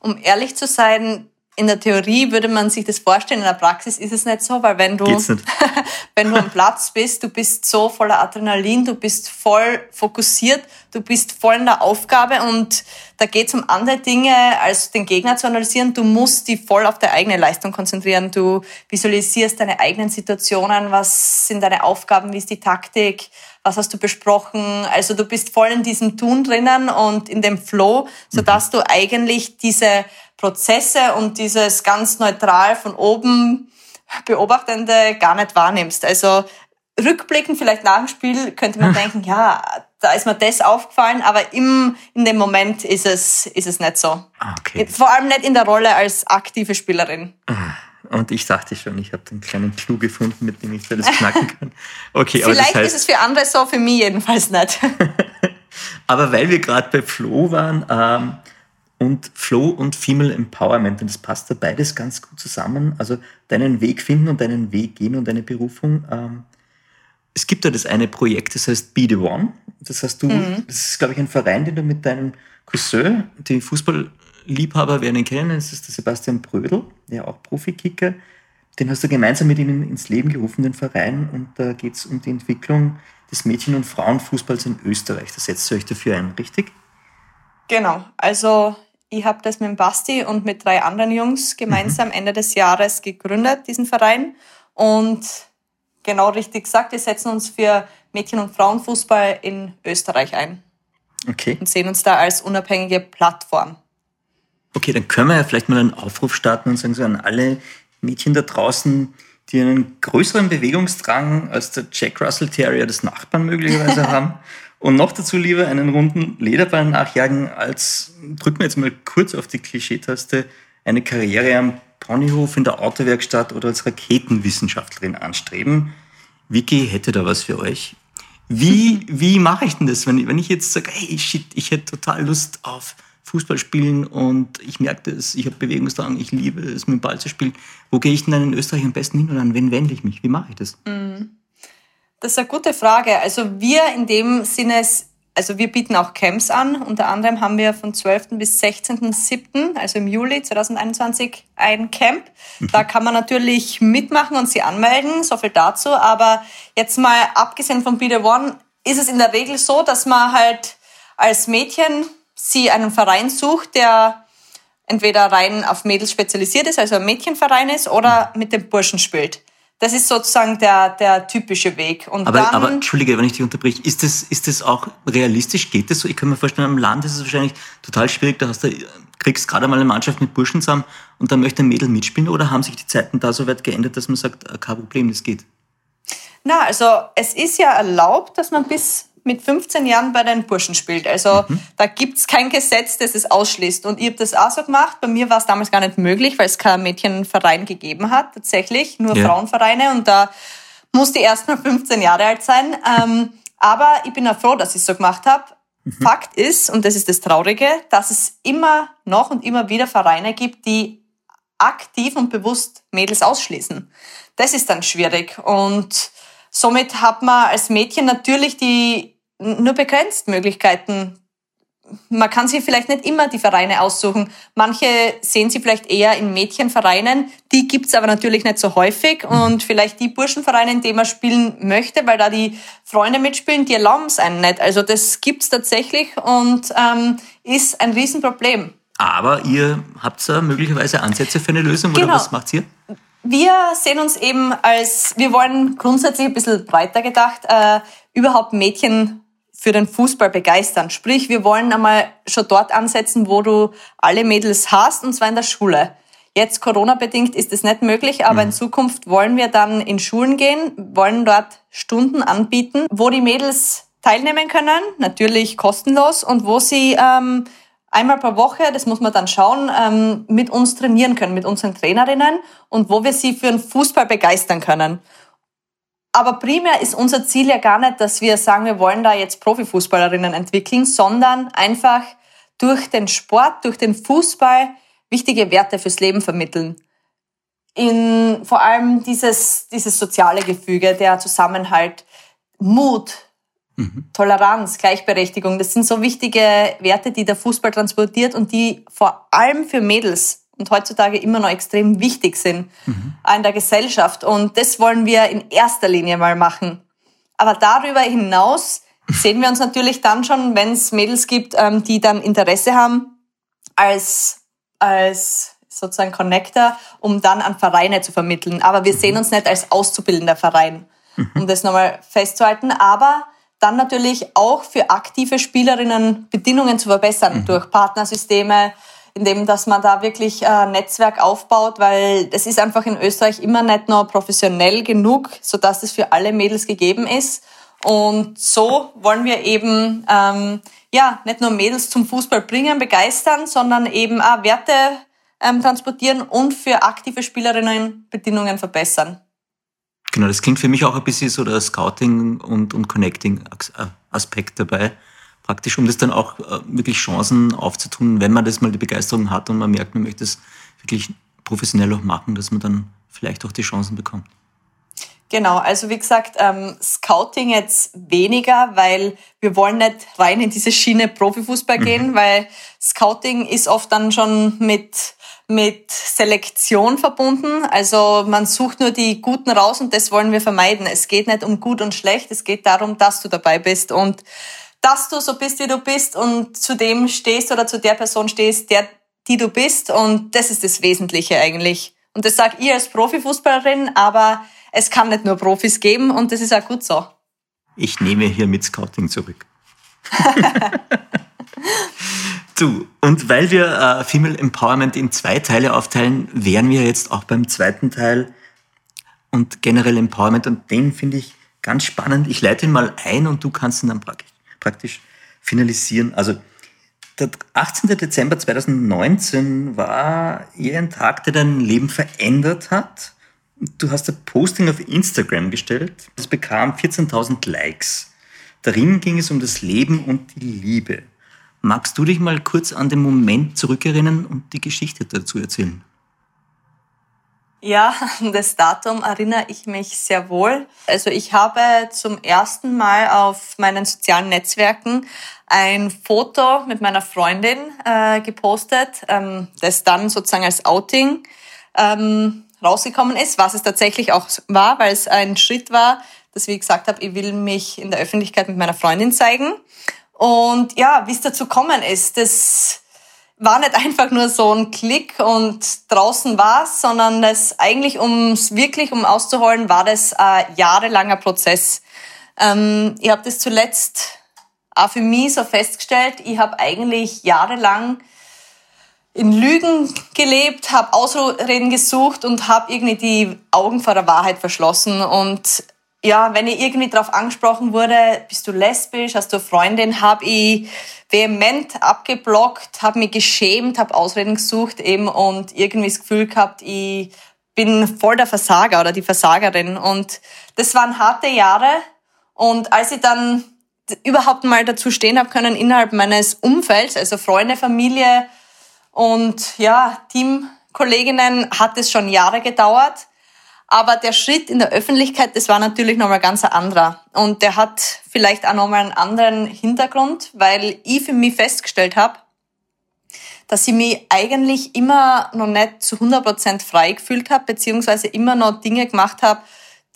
Um ehrlich zu sein, in der Theorie würde man sich das vorstellen, in der Praxis ist es nicht so, weil wenn du, wenn du am Platz bist, du bist so voller Adrenalin, du bist voll fokussiert, du bist voll in der Aufgabe und da geht es um andere Dinge, als den Gegner zu analysieren. Du musst dich voll auf deine eigene Leistung konzentrieren. Du visualisierst deine eigenen Situationen, was sind deine Aufgaben, wie ist die Taktik, was hast du besprochen. Also du bist voll in diesem Tun drinnen und in dem Flow, sodass mhm. du eigentlich diese Prozesse und dieses ganz neutral von oben Beobachtende gar nicht wahrnimmst. Also rückblickend vielleicht nach dem Spiel könnte man denken, ja, da ist mir das aufgefallen, aber im, in dem Moment ist es, ist es nicht so. Ah, okay. Vor allem nicht in der Rolle als aktive Spielerin. Ah, und ich dachte schon, ich habe einen kleinen Clou gefunden, mit dem ich das knacken kann. Okay, aber Vielleicht das heißt, ist es für andere so, für mich jedenfalls nicht. aber weil wir gerade bei Flo waren, ähm, und Flow und Female Empowerment. Und das passt da beides ganz gut zusammen. Also deinen Weg finden und deinen Weg gehen und deine Berufung. Ähm, es gibt da das eine Projekt, das heißt Be the One. Das heißt, du, mhm. das ist, glaube ich, ein Verein, den du mit deinem Cousin, die Fußballliebhaber werden ihn kennen, das ist der Sebastian Brödel, der auch Profikicker. Den hast du gemeinsam mit ihnen ins Leben gerufen, den Verein. Und da geht es um die Entwicklung des Mädchen- und Frauenfußballs in Österreich. Da setzt ihr euch dafür ein, richtig? Genau. Also ich habe das mit dem Basti und mit drei anderen Jungs gemeinsam mhm. Ende des Jahres gegründet, diesen Verein. Und genau richtig gesagt, wir setzen uns für Mädchen- und Frauenfußball in Österreich ein. Okay. Und sehen uns da als unabhängige Plattform. Okay, dann können wir ja vielleicht mal einen Aufruf starten und sagen so an alle Mädchen da draußen, die einen größeren Bewegungsdrang als der Jack Russell Terrier des Nachbarn möglicherweise haben und noch dazu lieber einen runden Lederball nachjagen, als, drücken wir jetzt mal kurz auf die Klischeetaste, eine Karriere am Ponyhof in der Autowerkstatt oder als Raketenwissenschaftlerin anstreben. Vicky hätte da was für euch. Wie, wie mache ich denn das, wenn ich, wenn ich jetzt sage, hey, shit, ich hätte total Lust auf Fußball spielen und ich merke das, ich habe Bewegungsdrang, ich liebe es, mit dem Ball zu spielen. Wo gehe ich denn dann in Österreich am besten hin und an wen wende ich mich? Wie mache ich das? Mhm. Das ist eine gute Frage. Also wir in dem Sinne also wir bieten auch Camps an. Unter anderem haben wir von 12. bis 16.07., also im Juli 2021, ein Camp. Mhm. Da kann man natürlich mitmachen und sie anmelden, so viel dazu. Aber jetzt mal abgesehen von Be The One ist es in der Regel so, dass man halt als Mädchen sie einen Verein sucht, der entweder rein auf Mädels spezialisiert ist, also ein Mädchenverein ist, oder mit dem Burschen spielt. Das ist sozusagen der, der typische Weg. Und aber, dann, aber Entschuldige, wenn ich dich unterbreche, ist das, ist das auch realistisch? Geht das so? Ich kann mir vorstellen, am Land ist es wahrscheinlich total schwierig. Da hast du, kriegst gerade mal eine Mannschaft mit Burschen zusammen und dann möchte ein Mädel mitspielen oder haben sich die Zeiten da so weit geändert, dass man sagt, äh, kein Problem, das geht? Na, also es ist ja erlaubt, dass man bis mit 15 Jahren bei den Burschen spielt. Also mhm. da gibt's kein Gesetz, das es ausschließt. Und ich habe das auch so gemacht. Bei mir war es damals gar nicht möglich, weil es keinen Mädchenverein gegeben hat, tatsächlich, nur ja. Frauenvereine. Und da musste ich erst mal 15 Jahre alt sein. Ähm, aber ich bin auch froh, dass ich es so gemacht habe. Mhm. Fakt ist, und das ist das Traurige, dass es immer noch und immer wieder Vereine gibt, die aktiv und bewusst Mädels ausschließen. Das ist dann schwierig. Und somit hat man als Mädchen natürlich die nur begrenzt Möglichkeiten. Man kann sich vielleicht nicht immer die Vereine aussuchen. Manche sehen sie vielleicht eher in Mädchenvereinen. Die gibt's aber natürlich nicht so häufig. Und vielleicht die Burschenvereine, in denen man spielen möchte, weil da die Freunde mitspielen, die erlauben es einen nicht. Also das gibt's tatsächlich und ähm, ist ein Riesenproblem. Aber ihr habt ja möglicherweise Ansätze für eine Lösung, genau. oder was macht ihr? Wir sehen uns eben als, wir wollen grundsätzlich ein bisschen breiter gedacht, äh, überhaupt Mädchen für den Fußball begeistern. Sprich, wir wollen einmal schon dort ansetzen, wo du alle Mädels hast, und zwar in der Schule. Jetzt Corona-bedingt ist es nicht möglich, aber mhm. in Zukunft wollen wir dann in Schulen gehen, wollen dort Stunden anbieten, wo die Mädels teilnehmen können, natürlich kostenlos, und wo sie ähm, einmal pro Woche, das muss man dann schauen, ähm, mit uns trainieren können, mit unseren Trainerinnen und wo wir sie für den Fußball begeistern können. Aber primär ist unser Ziel ja gar nicht, dass wir sagen, wir wollen da jetzt Profifußballerinnen entwickeln, sondern einfach durch den Sport, durch den Fußball wichtige Werte fürs Leben vermitteln. In vor allem dieses, dieses soziale Gefüge, der Zusammenhalt, Mut, mhm. Toleranz, Gleichberechtigung, das sind so wichtige Werte, die der Fußball transportiert und die vor allem für Mädels und heutzutage immer noch extrem wichtig sind mhm. in der Gesellschaft. Und das wollen wir in erster Linie mal machen. Aber darüber hinaus sehen wir uns natürlich dann schon, wenn es Mädels gibt, ähm, die dann Interesse haben, als, als sozusagen Connector, um dann an Vereine zu vermitteln. Aber wir sehen uns nicht als auszubildender Verein, um das nochmal festzuhalten. Aber dann natürlich auch für aktive Spielerinnen Bedingungen zu verbessern mhm. durch Partnersysteme, indem dass man da wirklich ein Netzwerk aufbaut, weil es ist einfach in Österreich immer nicht noch professionell genug, so dass es für alle Mädels gegeben ist. Und so wollen wir eben ähm, ja nicht nur Mädels zum Fußball bringen, begeistern, sondern eben auch Werte ähm, transportieren und für aktive Spielerinnen Bedingungen verbessern. Genau, das klingt für mich auch ein bisschen so der Scouting und, und Connecting-Aspekt dabei. Praktisch, um das dann auch äh, wirklich Chancen aufzutun, wenn man das mal die Begeisterung hat und man merkt, man möchte es wirklich professionell auch machen, dass man dann vielleicht auch die Chancen bekommt. Genau, also wie gesagt, ähm, Scouting jetzt weniger, weil wir wollen nicht rein in diese Schiene Profifußball gehen, mhm. weil Scouting ist oft dann schon mit mit Selektion verbunden. Also man sucht nur die Guten raus und das wollen wir vermeiden. Es geht nicht um gut und schlecht, es geht darum, dass du dabei bist und dass du so bist, wie du bist und zu dem stehst oder zu der Person stehst, der, die du bist. Und das ist das Wesentliche eigentlich. Und das sage ich als Profifußballerin, aber es kann nicht nur Profis geben und das ist auch gut so. Ich nehme hier mit Scouting zurück. Du, und weil wir äh, Female Empowerment in zwei Teile aufteilen, wären wir jetzt auch beim zweiten Teil und generell Empowerment. Und den finde ich ganz spannend. Ich leite ihn mal ein und du kannst ihn dann praktisch, praktisch finalisieren. Also der 18. Dezember 2019 war eher ein Tag, der dein Leben verändert hat. Du hast ein Posting auf Instagram gestellt. Das bekam 14.000 Likes. Darin ging es um das Leben und die Liebe. Magst du dich mal kurz an den Moment zurückerinnern und die Geschichte dazu erzählen? Ja, das Datum erinnere ich mich sehr wohl. Also ich habe zum ersten Mal auf meinen sozialen Netzwerken ein Foto mit meiner Freundin äh, gepostet, ähm, das dann sozusagen als Outing ähm, rausgekommen ist, was es tatsächlich auch war, weil es ein Schritt war, dass wie ich gesagt habe, ich will mich in der Öffentlichkeit mit meiner Freundin zeigen. Und ja, wie es dazu kommen ist, das war nicht einfach nur so ein Klick und draußen war's, sondern das eigentlich, ums wirklich um auszuholen, war das ein jahrelanger Prozess. Ähm, ich habe das zuletzt auch für mich so festgestellt. Ich habe eigentlich jahrelang in Lügen gelebt, habe Ausreden gesucht und habe irgendwie die Augen vor der Wahrheit verschlossen und ja, wenn ich irgendwie darauf angesprochen wurde, bist du lesbisch, hast du Freundin, habe ich vehement abgeblockt, habe mich geschämt, habe Ausreden gesucht eben und irgendwie das Gefühl gehabt, ich bin voll der Versager oder die Versagerin. Und das waren harte Jahre. Und als ich dann überhaupt mal dazu stehen habe können innerhalb meines Umfelds, also Freunde, Familie und ja, Teamkolleginnen, hat es schon Jahre gedauert. Aber der Schritt in der Öffentlichkeit, das war natürlich nochmal ganz ein anderer. Und der hat vielleicht auch nochmal einen anderen Hintergrund, weil ich für mich festgestellt habe, dass ich mich eigentlich immer noch nicht zu 100% frei gefühlt habe, beziehungsweise immer noch Dinge gemacht habe,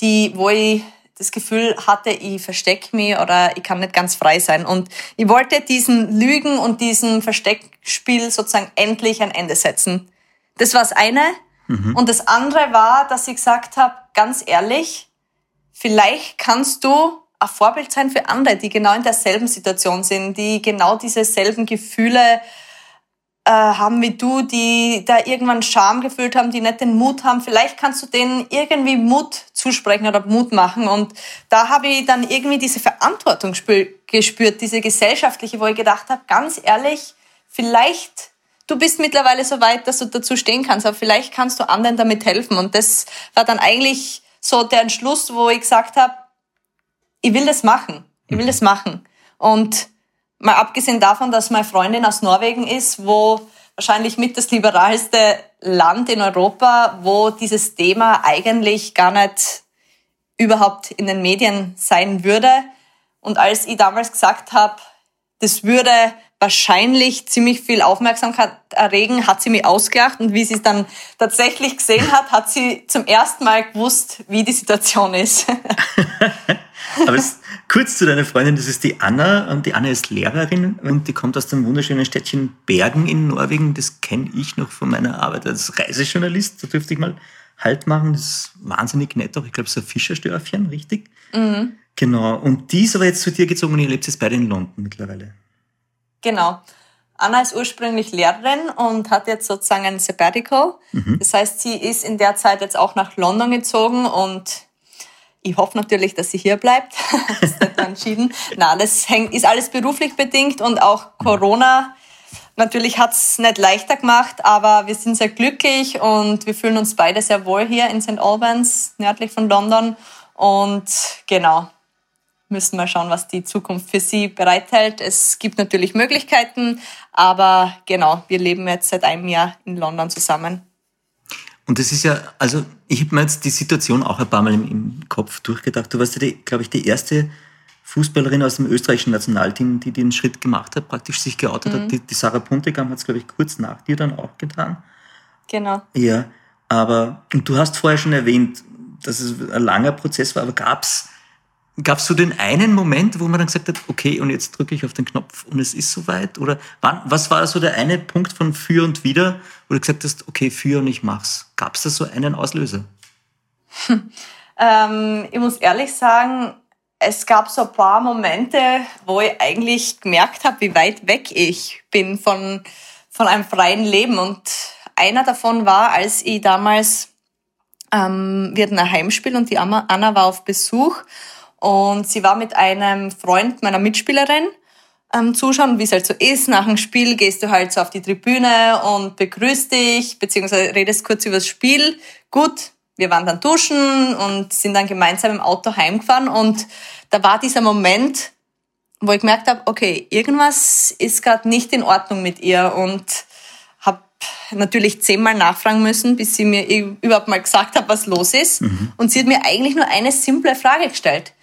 die, wo ich das Gefühl hatte, ich verstecke mich oder ich kann nicht ganz frei sein. Und ich wollte diesen Lügen und diesen Versteckspiel sozusagen endlich ein Ende setzen. Das war das eine. Mhm. Und das andere war, dass ich gesagt habe, ganz ehrlich, vielleicht kannst du ein Vorbild sein für andere, die genau in derselben Situation sind, die genau diese selben Gefühle äh, haben wie du, die da irgendwann Scham gefühlt haben, die nicht den Mut haben. Vielleicht kannst du denen irgendwie Mut zusprechen oder Mut machen. Und da habe ich dann irgendwie diese Verantwortung gespürt, diese gesellschaftliche, wo ich gedacht habe, ganz ehrlich, vielleicht du bist mittlerweile so weit, dass du dazu stehen kannst, aber vielleicht kannst du anderen damit helfen. Und das war dann eigentlich so der Entschluss, wo ich gesagt habe, ich will das machen. Ich will das machen. Und mal abgesehen davon, dass meine Freundin aus Norwegen ist, wo wahrscheinlich mit das liberalste Land in Europa, wo dieses Thema eigentlich gar nicht überhaupt in den Medien sein würde. Und als ich damals gesagt habe, das würde wahrscheinlich ziemlich viel Aufmerksamkeit erregen, hat sie mich ausgelacht und wie sie es dann tatsächlich gesehen hat, hat sie zum ersten Mal gewusst, wie die Situation ist. Aber es, kurz zu deiner Freundin, das ist die Anna und die Anna ist Lehrerin und die kommt aus dem wunderschönen Städtchen Bergen in Norwegen. Das kenne ich noch von meiner Arbeit als Reisejournalist. Da dürfte ich mal Halt machen. Das ist wahnsinnig nett auch. Ich glaube, so ein Fischerstörfchen, richtig? Mhm. Genau. Und die ist aber jetzt zu dir gezogen und ihr lebt jetzt beide in London mittlerweile. Genau. Anna ist ursprünglich Lehrerin und hat jetzt sozusagen ein Sabbatical. Mhm. Das heißt, sie ist in der Zeit jetzt auch nach London gezogen und Ich hoffe natürlich, dass sie hier bleibt. das ist entschieden. Na, das hängt, ist alles beruflich bedingt und auch Corona. Natürlich hat's nicht leichter gemacht, aber wir sind sehr glücklich und wir fühlen uns beide sehr wohl hier in St. Albans, nördlich von London. Und genau, müssen wir schauen, was die Zukunft für sie bereithält. Es gibt natürlich Möglichkeiten, aber genau, wir leben jetzt seit einem Jahr in London zusammen. Und das ist ja, also ich habe mir jetzt die Situation auch ein paar Mal im, im Kopf durchgedacht. Du warst ja, glaube ich, die erste Fußballerin aus dem österreichischen Nationalteam, die den Schritt gemacht hat, praktisch sich geoutet mhm. hat. Die, die Sarah Puntigam hat es, glaube ich, kurz nach dir dann auch getan. Genau. Ja, aber und du hast vorher schon erwähnt, dass es ein langer Prozess war, aber gab es Gab es so den einen Moment, wo man dann gesagt hat, okay, und jetzt drücke ich auf den Knopf und es ist soweit? Oder wann, was war so der eine Punkt von für und wieder, wo du gesagt hast, okay, für und ich mach's? Gab es da so einen Auslöser? ähm, ich muss ehrlich sagen, es gab so ein paar Momente, wo ich eigentlich gemerkt habe, wie weit weg ich bin von, von einem freien Leben. Und einer davon war, als ich damals, ähm, wir hatten ein Heimspiel und die Anna war auf Besuch und sie war mit einem Freund meiner Mitspielerin ähm, zuschauen, wie es halt so ist. Nach dem Spiel gehst du halt so auf die Tribüne und begrüßt dich, beziehungsweise redest kurz über das Spiel. Gut, wir waren dann duschen und sind dann gemeinsam im Auto heimgefahren und da war dieser Moment, wo ich gemerkt habe, okay, irgendwas ist gerade nicht in Ordnung mit ihr und habe natürlich zehnmal nachfragen müssen, bis sie mir überhaupt mal gesagt hat, was los ist. Mhm. Und sie hat mir eigentlich nur eine simple Frage gestellt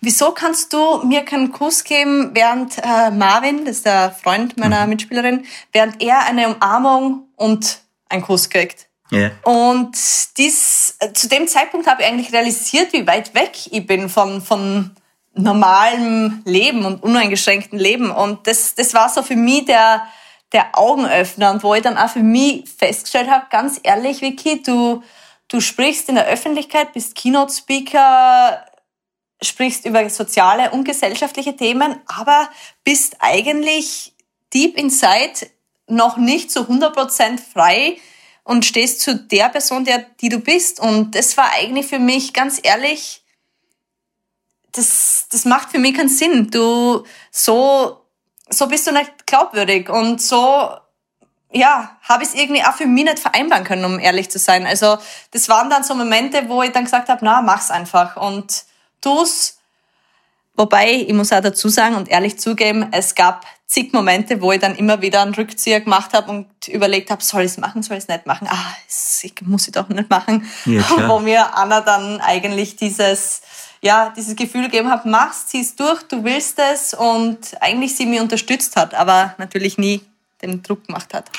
wieso kannst du mir keinen Kuss geben, während äh, Marvin, das ist der Freund meiner mhm. Mitspielerin, während er eine Umarmung und einen Kuss kriegt? Yeah. Und dies, äh, zu dem Zeitpunkt habe ich eigentlich realisiert, wie weit weg ich bin von, von normalem Leben und uneingeschränktem Leben. Und das, das war so für mich der, der Augenöffner und wo ich dann auch für mich festgestellt habe, ganz ehrlich, Vicky, du, du sprichst in der Öffentlichkeit, bist Keynote-Speaker, sprichst über soziale und gesellschaftliche Themen, aber bist eigentlich deep inside noch nicht zu 100% frei und stehst zu der Person, der, die du bist. Und das war eigentlich für mich, ganz ehrlich, das, das macht für mich keinen Sinn. Du, so, so bist du nicht glaubwürdig und so, ja, habe ich es irgendwie auch für mich nicht vereinbaren können, um ehrlich zu sein. Also, das waren dann so Momente, wo ich dann gesagt habe, na, mach's einfach. Und tu's. Wobei, ich muss auch dazu sagen und ehrlich zugeben, es gab zig Momente, wo ich dann immer wieder einen Rückzieher gemacht habe und überlegt habe, soll ich es machen, soll ich es nicht machen? Ah, ich muss ich doch nicht machen. Ja, wo mir Anna dann eigentlich dieses, ja, dieses Gefühl gegeben hat, mach's, zieh's durch, du willst es und eigentlich sie mir unterstützt hat, aber natürlich nie den Druck gemacht hat.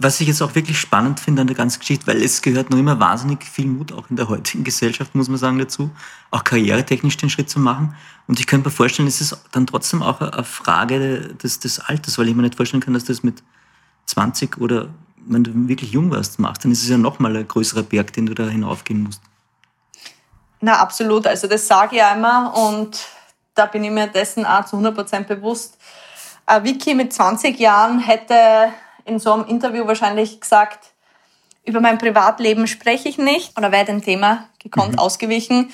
Was ich jetzt auch wirklich spannend finde an der ganzen Geschichte, weil es gehört noch immer wahnsinnig viel Mut, auch in der heutigen Gesellschaft, muss man sagen, dazu, auch karrieretechnisch den Schritt zu machen. Und ich könnte mir vorstellen, es ist dann trotzdem auch eine Frage des, des Alters, weil ich mir nicht vorstellen kann, dass das mit 20 oder wenn du wirklich jung warst, machst, dann ist es ja nochmal ein größerer Berg, den du da hinaufgehen musst. Na, absolut. Also das sage ich einmal und da bin ich mir dessen auch zu 100% bewusst. Ein Vicky mit 20 Jahren hätte in so einem Interview wahrscheinlich gesagt, über mein Privatleben spreche ich nicht oder wäre dem Thema gekonnt mhm. ausgewichen.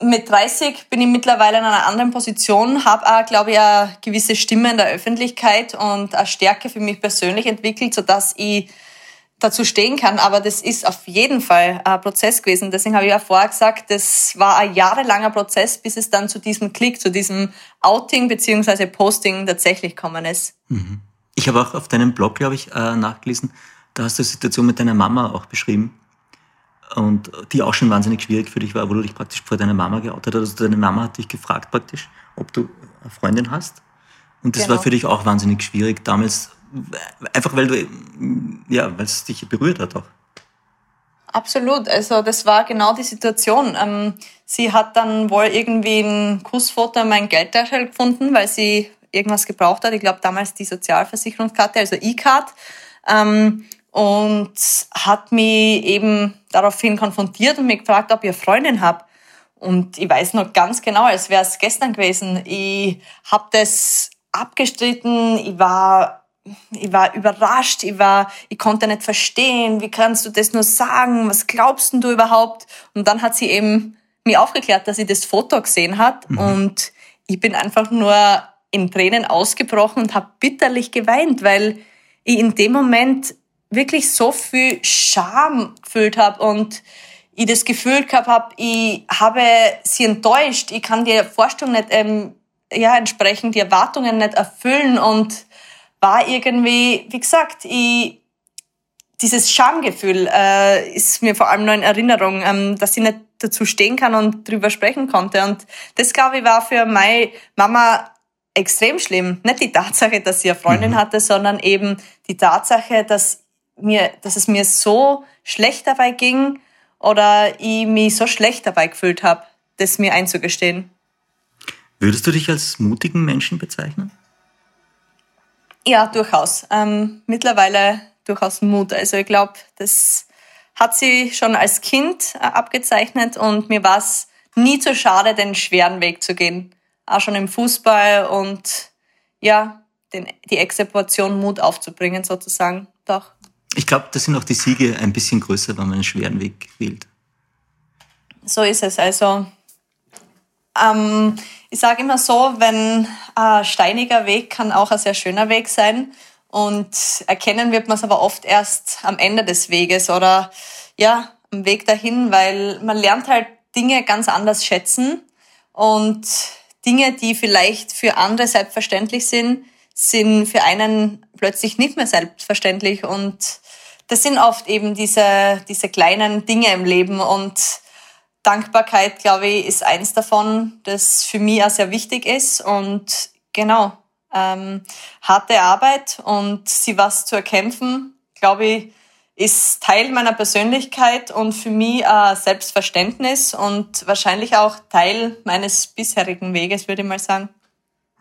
Mit 30 bin ich mittlerweile in einer anderen Position, habe auch, glaube ich, eine gewisse Stimme in der Öffentlichkeit und eine Stärke für mich persönlich entwickelt, sodass ich dazu stehen kann. Aber das ist auf jeden Fall ein Prozess gewesen. Deswegen habe ich ja vorher gesagt, das war ein jahrelanger Prozess, bis es dann zu diesem Klick, zu diesem Outing beziehungsweise Posting tatsächlich gekommen ist. Mhm. Ich habe auch auf deinem Blog, glaube ich, äh, nachgelesen, da hast du die Situation mit deiner Mama auch beschrieben. Und die auch schon wahnsinnig schwierig für dich war, wo du dich praktisch vor deiner Mama geoutet hast. Also deine Mama hat dich gefragt praktisch, ob du eine Freundin hast. Und das genau. war für dich auch wahnsinnig schwierig damals, einfach weil du, ja, weil es dich berührt hat auch. Absolut. Also das war genau die Situation. Ähm, sie hat dann wohl irgendwie ein Kussfoto in meinem Geldtasche gefunden, weil sie irgendwas gebraucht hat. Ich glaube damals die Sozialversicherungskarte, also E-Card. Ähm, und hat mich eben daraufhin konfrontiert und mich gefragt, ob ich eine Freundin habe. Und ich weiß noch ganz genau, als wäre es gestern gewesen. Ich habe das abgestritten. Ich war, ich war überrascht. Ich war, ich konnte nicht verstehen. Wie kannst du das nur sagen? Was glaubst denn du überhaupt? Und dann hat sie eben mir aufgeklärt, dass sie das Foto gesehen hat mhm. und ich bin einfach nur in Tränen ausgebrochen und habe bitterlich geweint, weil ich in dem Moment wirklich so viel Scham gefühlt habe und ich das Gefühl gehabt habe, ich habe sie enttäuscht, ich kann die Vorstellung nicht ähm, ja, entsprechend die Erwartungen nicht erfüllen und war irgendwie, wie gesagt, ich, dieses Schamgefühl äh, ist mir vor allem noch in Erinnerung, ähm, dass ich nicht dazu stehen kann und drüber sprechen konnte. Und das, glaube ich, war für meine Mama extrem schlimm. Nicht die Tatsache, dass sie eine Freundin mhm. hatte, sondern eben die Tatsache, dass mir, dass es mir so schlecht dabei ging oder ich mich so schlecht dabei gefühlt habe, das mir einzugestehen. Würdest du dich als mutigen Menschen bezeichnen? Ja, durchaus. Ähm, mittlerweile durchaus Mut. Also ich glaube, das hat sie schon als Kind äh, abgezeichnet und mir war es nie zu schade, den schweren Weg zu gehen. Auch schon im Fußball und ja, den, die Execution Mut aufzubringen sozusagen. Doch. Ich glaube, da sind auch die Siege ein bisschen größer, wenn man einen schweren Weg wählt. So ist es. Also ähm, ich sage immer so, wenn ein steiniger Weg kann auch ein sehr schöner Weg sein. Und erkennen wird man es aber oft erst am Ende des Weges oder ja, am Weg dahin, weil man lernt halt Dinge ganz anders schätzen und Dinge, die vielleicht für andere selbstverständlich sind, sind für einen plötzlich nicht mehr selbstverständlich und das sind oft eben diese, diese kleinen Dinge im Leben und Dankbarkeit, glaube ich, ist eins davon, das für mich auch sehr wichtig ist. Und genau, ähm, harte Arbeit und sie was zu erkämpfen, glaube ich, ist Teil meiner Persönlichkeit und für mich ein Selbstverständnis und wahrscheinlich auch Teil meines bisherigen Weges, würde ich mal sagen.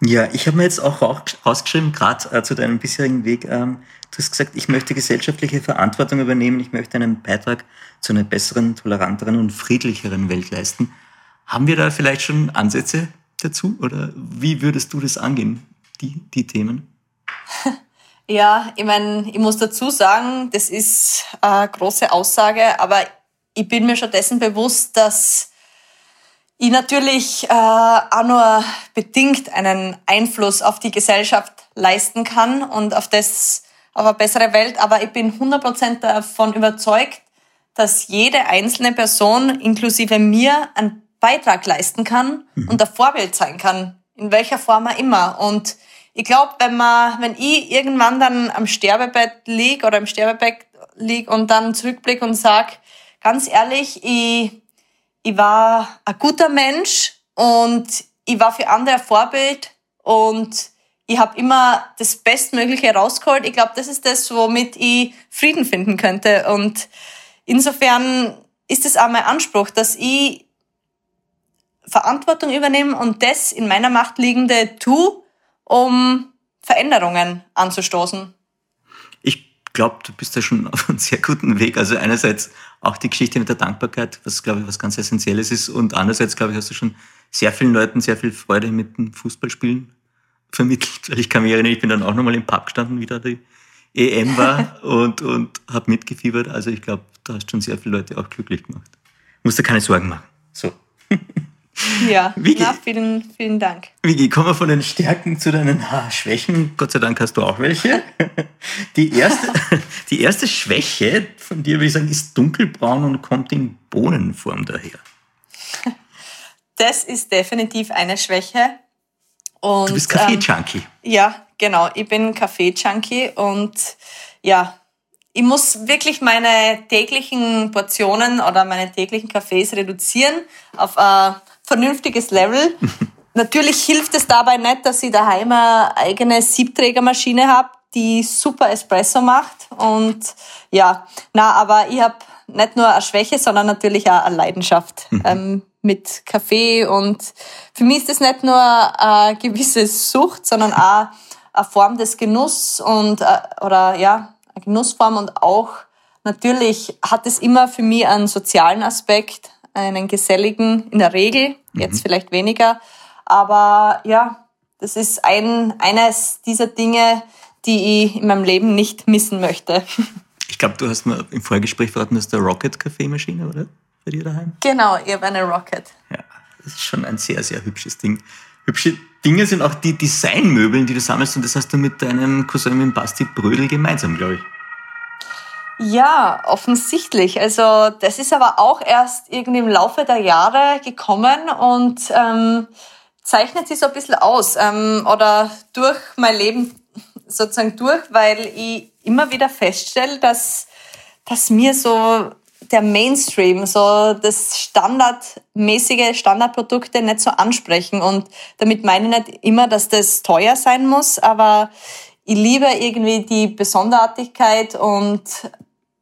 Ja, ich habe mir jetzt auch rausgeschrieben, gerade äh, zu deinem bisherigen Weg, ähm, du hast gesagt, ich möchte gesellschaftliche Verantwortung übernehmen, ich möchte einen Beitrag zu einer besseren, toleranteren und friedlicheren Welt leisten. Haben wir da vielleicht schon Ansätze dazu oder wie würdest du das angehen, die, die Themen? Ja, ich meine, ich muss dazu sagen, das ist eine große Aussage, aber ich bin mir schon dessen bewusst, dass ich natürlich äh, auch nur bedingt einen Einfluss auf die Gesellschaft leisten kann und auf das auf eine bessere Welt. Aber ich bin 100% davon überzeugt, dass jede einzelne Person, inklusive mir, einen Beitrag leisten kann mhm. und ein Vorbild sein kann, in welcher Form auch immer. Und ich glaube, wenn man, wenn ich irgendwann dann am Sterbebett lieg oder im Sterbebett lieg und dann zurückblick und sag, ganz ehrlich, ich ich war ein guter Mensch und ich war für andere ein Vorbild und ich habe immer das Bestmögliche rausgeholt. Ich glaube, das ist das, womit ich Frieden finden könnte. Und insofern ist es auch mein Anspruch, dass ich Verantwortung übernehme und das in meiner Macht liegende tue, um Veränderungen anzustoßen glaube, du bist da schon auf einem sehr guten Weg. Also einerseits auch die Geschichte mit der Dankbarkeit, was, glaube ich, was ganz Essentielles ist. Und andererseits, glaube ich, hast du schon sehr vielen Leuten sehr viel Freude mit dem Fußballspielen vermittelt. Weil ich kann mich erinnern, ich bin dann auch nochmal im Pub gestanden, wie da die EM war und, und habe mitgefiebert. Also ich glaube, da hast schon sehr viele Leute auch glücklich gemacht. Musst dir keine Sorgen machen. So. Ja, Vicky, na, vielen, vielen Dank. Vicky, kommen wir von den Stärken zu deinen Schwächen. Gott sei Dank hast du auch welche. Die erste, die erste Schwäche von dir, würde ich sagen, ist dunkelbraun und kommt in Bohnenform daher. Das ist definitiv eine Schwäche. Und, du bist Kaffee-Junkie. Ähm, ja, genau. Ich bin Kaffee-Junkie und ja, ich muss wirklich meine täglichen Portionen oder meine täglichen Kaffees reduzieren auf ein vernünftiges Level. Natürlich hilft es dabei nicht, dass ich daheim eine eigene Siebträgermaschine habe, die super Espresso macht. Und ja, na, aber ich habe nicht nur eine Schwäche, sondern natürlich auch eine Leidenschaft mhm. ähm, mit Kaffee. Und für mich ist das nicht nur eine gewisse Sucht, sondern auch eine Form des Genuss und äh, oder ja, eine Genussform und auch natürlich hat es immer für mich einen sozialen Aspekt, einen geselligen in der Regel, jetzt mhm. vielleicht weniger. Aber ja, das ist ein, eines dieser Dinge, die ich in meinem Leben nicht missen möchte. Ich glaube, du hast mir im Vorgespräch verraten, das ist der Rocket Kaffeemaschine, oder? bei dir daheim? Genau, ich habe eine Rocket. Ja, das ist schon ein sehr, sehr hübsches Ding. Hübsche Dinge sind auch die Designmöbeln, die du sammelst und das hast du mit deinem Cousin, mit Basti Brödel gemeinsam, glaube ich. Ja, offensichtlich. Also das ist aber auch erst irgendwie im Laufe der Jahre gekommen und ähm, zeichnet sich so ein bisschen aus ähm, oder durch mein Leben sozusagen durch, weil ich immer wieder feststelle, dass, dass mir so der Mainstream, so das standardmäßige Standardprodukte nicht so ansprechen. Und damit meine ich nicht immer, dass das teuer sein muss, aber ich liebe irgendwie die Besonderartigkeit und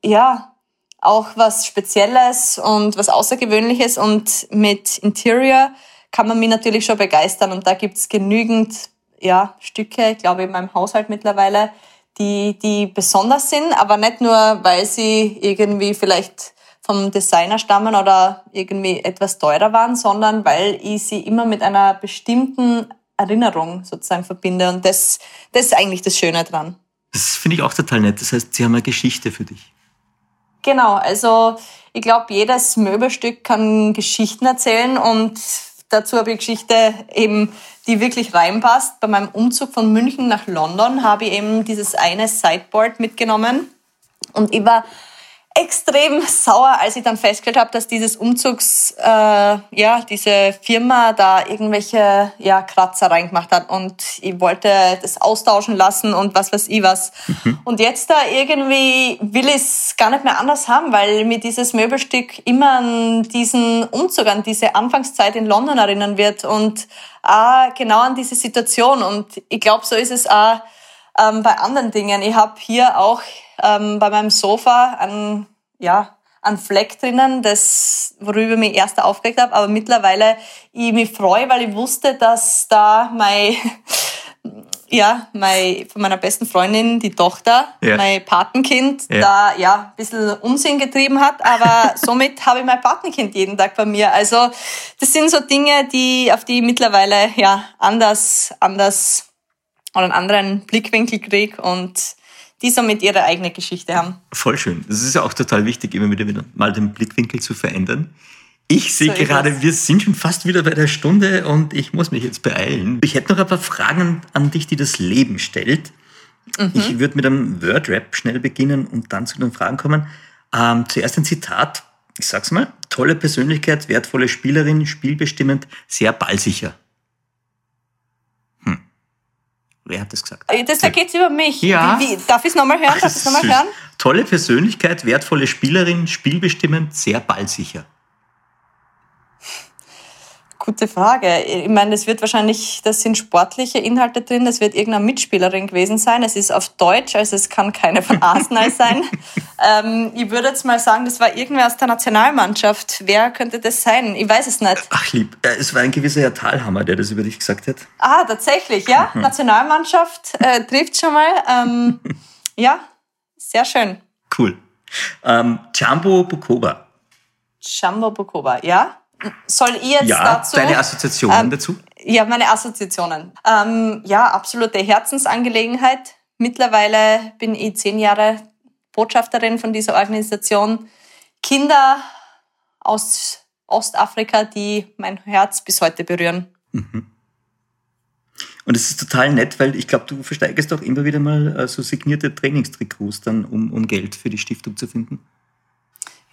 ja, auch was Spezielles und was Außergewöhnliches und mit Interior kann man mich natürlich schon begeistern und da gibt's genügend ja, Stücke, glaube ich, in meinem Haushalt mittlerweile, die, die besonders sind, aber nicht nur, weil sie irgendwie vielleicht vom Designer stammen oder irgendwie etwas teurer waren, sondern weil ich sie immer mit einer bestimmten Erinnerung sozusagen verbinde und das, das ist eigentlich das Schöne dran. Das finde ich auch total nett. Das heißt, sie haben eine Geschichte für dich. Genau, also ich glaube, jedes Möbelstück kann Geschichten erzählen und dazu habe ich Geschichte eben, die wirklich reinpasst. Bei meinem Umzug von München nach London habe ich eben dieses eine Sideboard mitgenommen und war extrem sauer, als ich dann festgestellt habe, dass dieses Umzugs, äh, ja, diese Firma da irgendwelche ja, Kratzer reingemacht hat und ich wollte das austauschen lassen und was weiß ich was. Mhm. Und jetzt da irgendwie will ich es gar nicht mehr anders haben, weil mir dieses Möbelstück immer an diesen Umzug, an diese Anfangszeit in London erinnern wird und äh, genau an diese Situation. Und ich glaube, so ist es auch ähm, bei anderen Dingen. Ich habe hier auch ähm, bei meinem Sofa ein, ja, ein Fleck drinnen, das, worüber ich mich erst aufgeregt habe, aber mittlerweile ich mich freue, weil ich wusste, dass da mein, ja, mein, von meiner besten Freundin, die Tochter, ja. mein Patenkind, ja. da ja ein bisschen Unsinn getrieben hat, aber somit habe ich mein Patenkind jeden Tag bei mir. Also das sind so Dinge, die, auf die ich mittlerweile ja anders, anders einen anderen Blickwinkel kriege und die somit ihre eigene Geschichte haben. Voll schön. Das ist ja auch total wichtig, immer wieder, wieder mal den Blickwinkel zu verändern. Ich sehe so gerade, wir sind schon fast wieder bei der Stunde und ich muss mich jetzt beeilen. Ich hätte noch ein paar Fragen an dich, die das Leben stellt. Mhm. Ich würde mit einem Word-Rap schnell beginnen und dann zu den Fragen kommen. Ähm, zuerst ein Zitat. Ich sag's mal. Tolle Persönlichkeit, wertvolle Spielerin, spielbestimmend, sehr ballsicher. Wer hat das gesagt? Äh, das, da geht's über mich. Ja. Wie, wie, darf ich es nochmal hören? Darf ich nochmal hören? Tolle Persönlichkeit, wertvolle Spielerin, spielbestimmend, sehr ballsicher. Gute Frage. Ich meine, es wird wahrscheinlich, das sind sportliche Inhalte drin, das wird irgendeine Mitspielerin gewesen sein. Es ist auf Deutsch, also es kann keine von Arsenal sein. ähm, ich würde jetzt mal sagen, das war irgendwer aus der Nationalmannschaft. Wer könnte das sein? Ich weiß es nicht. Ach lieb, äh, es war ein gewisser Herr Thalhammer, der das über dich gesagt hat. Ah, tatsächlich, ja. Mhm. Nationalmannschaft äh, trifft schon mal. Ähm, ja, sehr schön. Cool. Ähm, Jumbo Bukoba. Jumbo Bukoba, ja soll ich jetzt ja, dazu... deine Assoziationen ähm, dazu? Ja, meine Assoziationen. Ähm, ja, absolute Herzensangelegenheit. Mittlerweile bin ich zehn Jahre Botschafterin von dieser Organisation. Kinder aus Ostafrika, die mein Herz bis heute berühren. Mhm. Und es ist total nett, weil ich glaube, du versteigerst auch immer wieder mal äh, so signierte Trainingstrikots dann, um, um Geld für die Stiftung zu finden.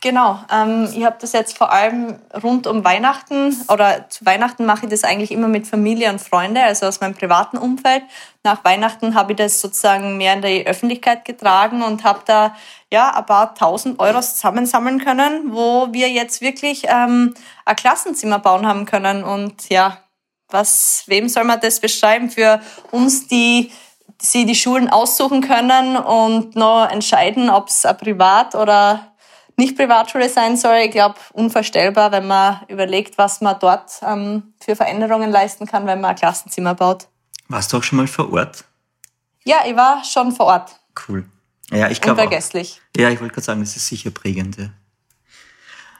Genau, ähm, ich habe das jetzt vor allem rund um Weihnachten oder zu Weihnachten mache ich das eigentlich immer mit Familie und Freunde, also aus meinem privaten Umfeld. Nach Weihnachten habe ich das sozusagen mehr in die Öffentlichkeit getragen und habe da ja ein paar tausend Euro zusammensammeln können, wo wir jetzt wirklich ähm, ein Klassenzimmer bauen haben können. Und ja, was, wem soll man das beschreiben? Für uns, die sie die Schulen aussuchen können und noch entscheiden, ob es Privat- oder nicht Privatschule sein soll. Ich glaube, unvorstellbar, wenn man überlegt, was man dort ähm, für Veränderungen leisten kann, wenn man ein Klassenzimmer baut. Warst du auch schon mal vor Ort? Ja, ich war schon vor Ort. Cool. Ja, ich glaube. Unvergesslich. Auch. Ja, ich wollte gerade sagen, das ist sicher prägend. Ja.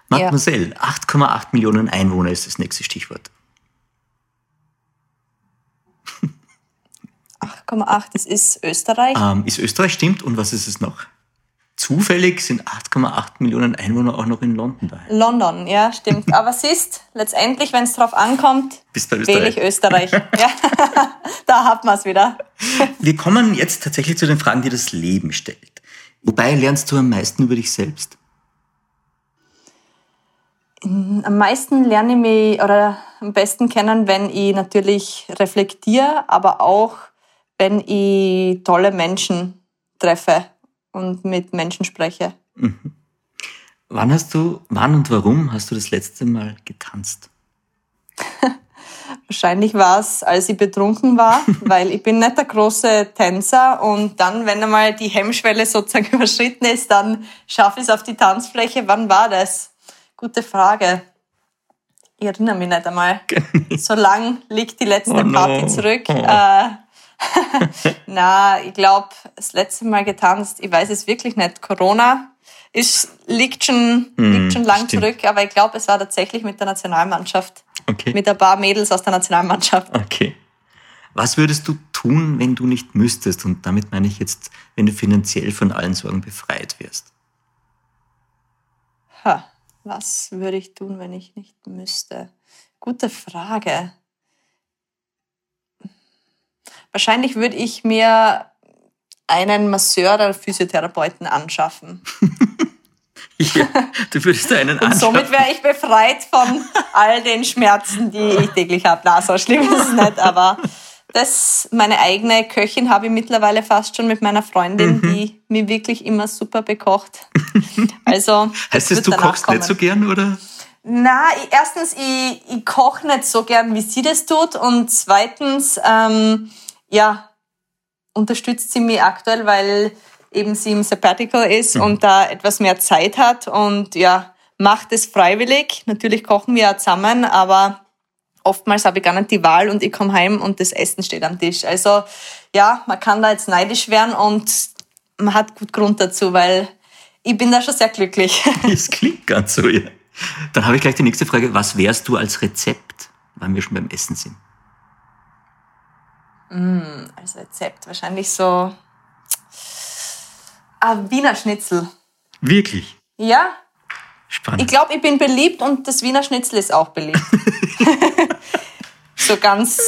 Mademoiselle, ja. 8,8 Millionen Einwohner ist das nächste Stichwort. 8,8, das ist Österreich. Ähm, ist Österreich, stimmt. Und was ist es noch? Zufällig sind 8,8 Millionen Einwohner auch noch in London da. London, ja, stimmt. Aber siehst, letztendlich, wenn es drauf ankommt, wähle ich Österreich. ja. da hat man es wieder. Wir kommen jetzt tatsächlich zu den Fragen, die das Leben stellt. Wobei lernst du am meisten über dich selbst? Am meisten lerne ich mich oder am besten kennen, wenn ich natürlich reflektiere, aber auch wenn ich tolle Menschen treffe und mit Menschen spreche. Wann hast du, wann und warum hast du das letzte Mal getanzt? Wahrscheinlich war es, als ich betrunken war, weil ich bin nicht der große Tänzer und dann, wenn einmal die Hemmschwelle sozusagen überschritten ist, dann schaffe ich es auf die Tanzfläche. Wann war das? Gute Frage. Ich erinnere mich nicht einmal. So lang liegt die letzte Oh no. Party zurück. Oh. Äh, na, ich glaube, das letzte Mal getanzt, ich weiß es wirklich nicht. Corona ist, liegt schon, liegt schon lang stimmt. zurück, aber ich glaube, es war tatsächlich mit der Nationalmannschaft. Okay. Mit ein paar Mädels aus der Nationalmannschaft. Okay. Was würdest du tun, wenn du nicht müsstest? Und damit meine ich jetzt, wenn du finanziell von allen Sorgen befreit wirst. Ha, was würde ich tun, wenn ich nicht müsste? Gute Frage. Wahrscheinlich würde ich mir einen Masseur oder Physiotherapeuten anschaffen. Ja, du würdest einen Und somit wäre ich befreit von all den Schmerzen, die ich täglich habe. Na, so schlimm ist es nicht, aber das, meine eigene Köchin habe ich mittlerweile fast schon mit meiner Freundin, die mir wirklich immer super bekocht. Also, Heißt das, wird du kochst kommen. nicht so gern, oder? Na, erstens, ich, ich koche nicht so gern, wie sie das tut. Und zweitens, ähm, ja, unterstützt sie mich aktuell, weil eben sie im Sabbatical ist und da etwas mehr Zeit hat und ja, macht es freiwillig. Natürlich kochen wir ja zusammen, aber oftmals habe ich gar nicht die Wahl und ich komme heim und das Essen steht am Tisch. Also ja, man kann da jetzt neidisch werden und man hat gut Grund dazu, weil ich bin da schon sehr glücklich. Es klingt ganz so, ja. Dann habe ich gleich die nächste Frage. Was wärst du als Rezept, wann wir schon beim Essen sind? als Rezept wahrscheinlich so ein Wiener Schnitzel. Wirklich? Ja, Spannend. ich glaube, ich bin beliebt und das Wiener Schnitzel ist auch beliebt. so ganz.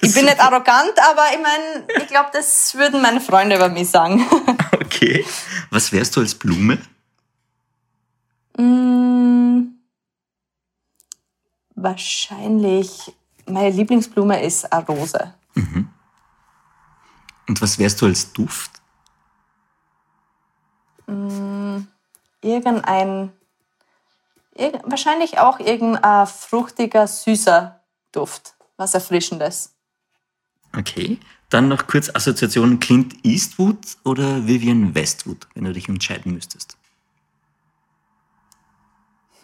Ich bin nicht arrogant, aber ich meine, ich glaube, das würden meine Freunde über mich sagen. Okay. Was wärst du als Blume? Mm, wahrscheinlich, meine Lieblingsblume ist eine Rose. Und was wärst du als Duft? Irgendein, irg wahrscheinlich auch irgendein fruchtiger, süßer Duft. Was Erfrischendes. Okay. Dann noch kurz Assoziation Clint Eastwood oder Vivian Westwood, wenn du dich entscheiden müsstest.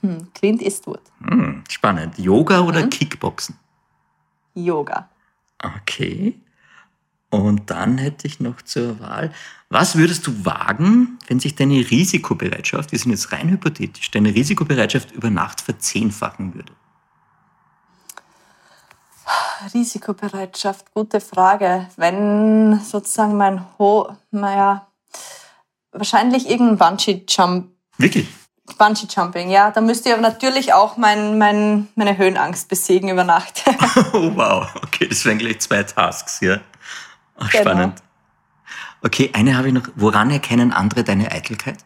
Hm, Clint Eastwood. Hm, spannend. Yoga oder Kickboxen? Yoga. Okay. Und dann hätte ich noch zur Wahl, was würdest du wagen, wenn sich deine Risikobereitschaft, wir sind jetzt rein hypothetisch, deine Risikobereitschaft über Nacht verzehnfachen würde? Risikobereitschaft, gute Frage. Wenn sozusagen mein Ho, naja, wahrscheinlich irgendein Bungee-Jump, Wirklich? Bungee-Jumping, ja. Da müsste ich aber natürlich auch mein, mein, meine Höhenangst besiegen über Nacht. Oh, wow. Okay, das wären gleich zwei Tasks, ja. Ach, Genau. spannend. Okay, eine habe ich noch. Woran erkennen andere deine Eitelkeit?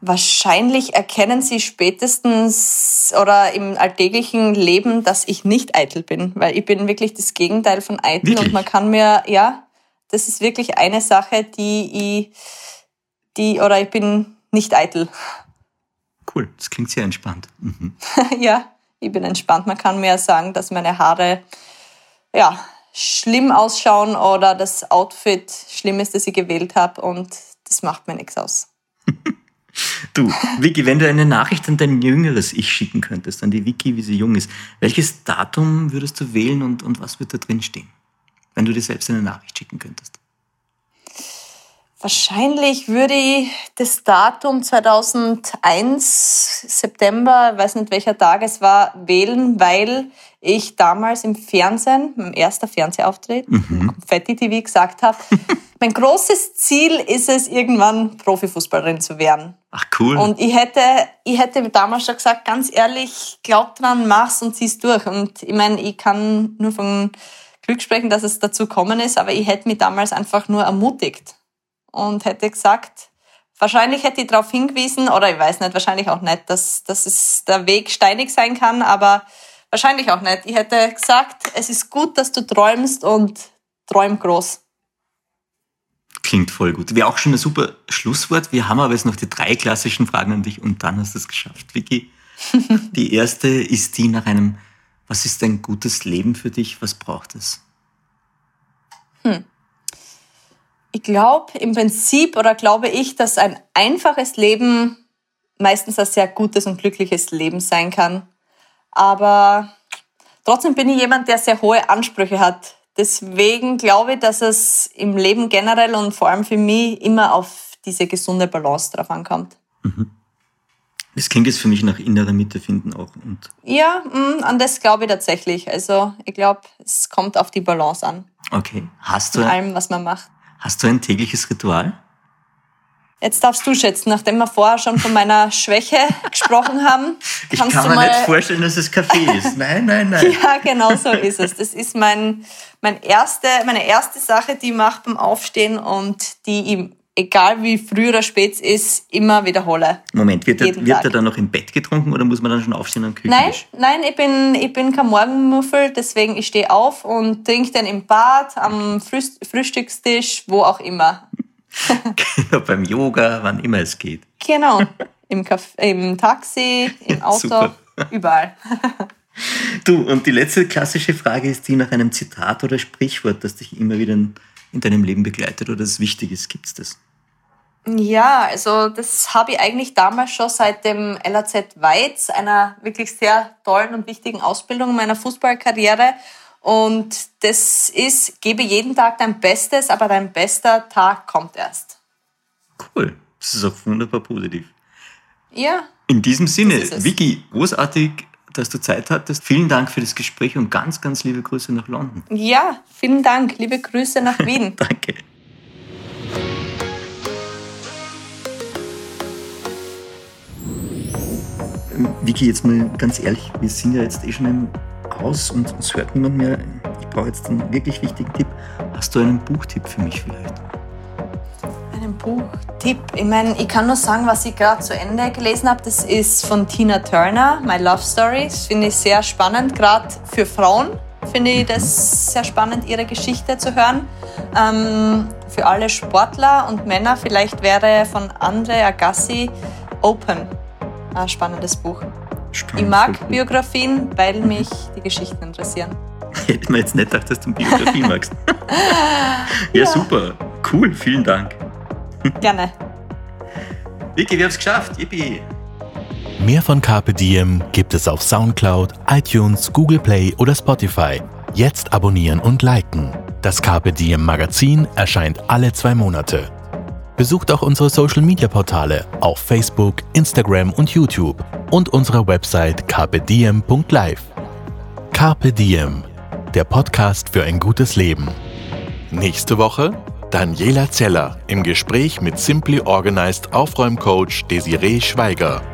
Wahrscheinlich erkennen sie spätestens oder im alltäglichen Leben, dass ich nicht eitel bin, weil ich bin wirklich das Gegenteil von eitel Wirklich? und man kann mir, ja, das ist wirklich eine Sache, die ich, die, oder ich bin nicht eitel. Cool, das klingt sehr entspannt. Mhm. ja, ich bin entspannt. Man kann mir sagen, dass meine Haare, ja, schlimm ausschauen oder das Outfit schlimm ist, das ich gewählt habe und das macht mir nichts aus. Du, Vicky, wenn du eine Nachricht an dein jüngeres Ich schicken könntest, an die Vicky, wie sie jung ist, welches Datum würdest du wählen und, und was wird da drin stehen? Wenn du dir selbst eine Nachricht schicken könntest. Wahrscheinlich würde ich das Datum 2001, September, weiß nicht welcher Tag es war, wählen, weil ich damals im Fernsehen, mein erster Fernsehauftritt, mhm. Fetti TV gesagt habe, mein großes Ziel ist es, irgendwann Profifußballerin zu werden. Ach cool. Und ich hätte, ich hätte damals schon gesagt, ganz ehrlich, glaub dran, mach's und zieh's durch. Und ich meine, ich kann nur von Glück sprechen, dass es dazu gekommen ist, aber ich hätte mich damals einfach nur ermutigt und hätte gesagt, wahrscheinlich hätte ich darauf hingewiesen, oder ich weiß nicht, wahrscheinlich auch nicht, dass, dass es der Weg steinig sein kann, aber wahrscheinlich auch nicht. Ich hätte gesagt, es ist gut, dass du träumst und träum groß. Klingt voll gut. Wäre auch schon ein super Schlusswort. Wir haben aber jetzt noch die drei klassischen Fragen an dich und dann hast du es geschafft, Vicky. die erste ist die nach einem, was ist ein gutes Leben für dich? Was braucht es? Hm. Ich glaube im Prinzip oder glaube ich, dass ein einfaches Leben meistens ein sehr gutes und glückliches Leben sein kann. Aber trotzdem bin ich jemand, der sehr hohe Ansprüche hat. Deswegen glaube ich, dass es im Leben generell und vor allem für mich immer auf diese gesunde Balance drauf ankommt. Mhm. Das klingt jetzt für mich nach innerer Mitte finden auch. Und ja, mh, mm, an das glaube ich tatsächlich. Also ich glaube, es kommt auf die Balance an. Okay. Hast du in allem, was man macht. Hast du ein tägliches Ritual? Jetzt darfst du schätzen, nachdem wir vorher schon von meiner Schwäche gesprochen haben. Ich kann mir nicht vorstellen, dass es Kaffee ist. Nein, nein, nein. ja, genau so ist es. Das ist mein, mein erste, meine erste Sache, die ich mache beim Aufstehen und die ich, egal wie früh oder spät es ist, immer wiederhole. Moment, wird, er, wird er dann noch im Bett getrunken oder muss man dann schon aufstehen am Küchentisch? Nein, nein, ich bin, ich bin kein Morgenmuffel, deswegen ich stehe auf und trinke dann im Bad, am Frühstückstisch, wo auch immer. genau, beim Yoga, wann immer es geht. Genau, im, Café, im Taxi, im Auto, überall. du, und die letzte klassische Frage ist die nach einem Zitat oder Sprichwort, das dich immer wieder in, in deinem Leben begleitet oder das wichtig ist. Gibt es das? Ja, also das habe ich eigentlich damals schon seit dem LAZ Weiz, einer wirklich sehr tollen und wichtigen Ausbildung meiner Fußballkarriere. Und das ist, gebe jeden Tag dein Bestes, aber dein bester Tag kommt erst. Cool. Das ist auch wunderbar positiv. Ja. In diesem Sinne, Vicky, großartig, dass du Zeit hattest. Vielen Dank für das Gespräch und ganz, ganz liebe Grüße nach London. Ja, vielen Dank. Liebe Grüße nach Wien. Danke. Vicky, jetzt mal ganz ehrlich, wir sind ja jetzt eh schon im aus und es hört niemand mehr. Ich brauche jetzt einen wirklich wichtigen Tipp. Hast du einen Buchtipp für mich vielleicht? Einen Buchtipp? Ich meine, ich kann nur sagen, was ich gerade zu Ende gelesen habe. Das ist von Tina Turner, My Love Story. Das finde ich sehr spannend, gerade für Frauen finde ich das sehr spannend, ihre Geschichte zu hören. Ähm, für alle Sportler und Männer vielleicht wäre von Andre Agassi Open ein spannendes Buch. Spannend, ich mag Biografien, weil mich die Geschichten interessieren. Hätte mir jetzt nicht gedacht, dass du Biografien magst. ja, ja, super. Cool, vielen Dank. Gerne. Vicky, wir haben es geschafft. Yippie. Mehr von Carpe Diem gibt es auf Soundcloud, iTunes, Google Play oder Spotify. Jetzt abonnieren und liken. Das Carpe Diem Magazin erscheint alle zwei Monate. Besucht auch unsere Social Media Portale auf Facebook, Instagram und YouTube und unsere Website carpediem.live. Carpe Diem, der Podcast für ein gutes Leben. Nächste Woche Daniela Zeller im Gespräch mit Simply Organized Aufräumcoach Desiree Schweiger.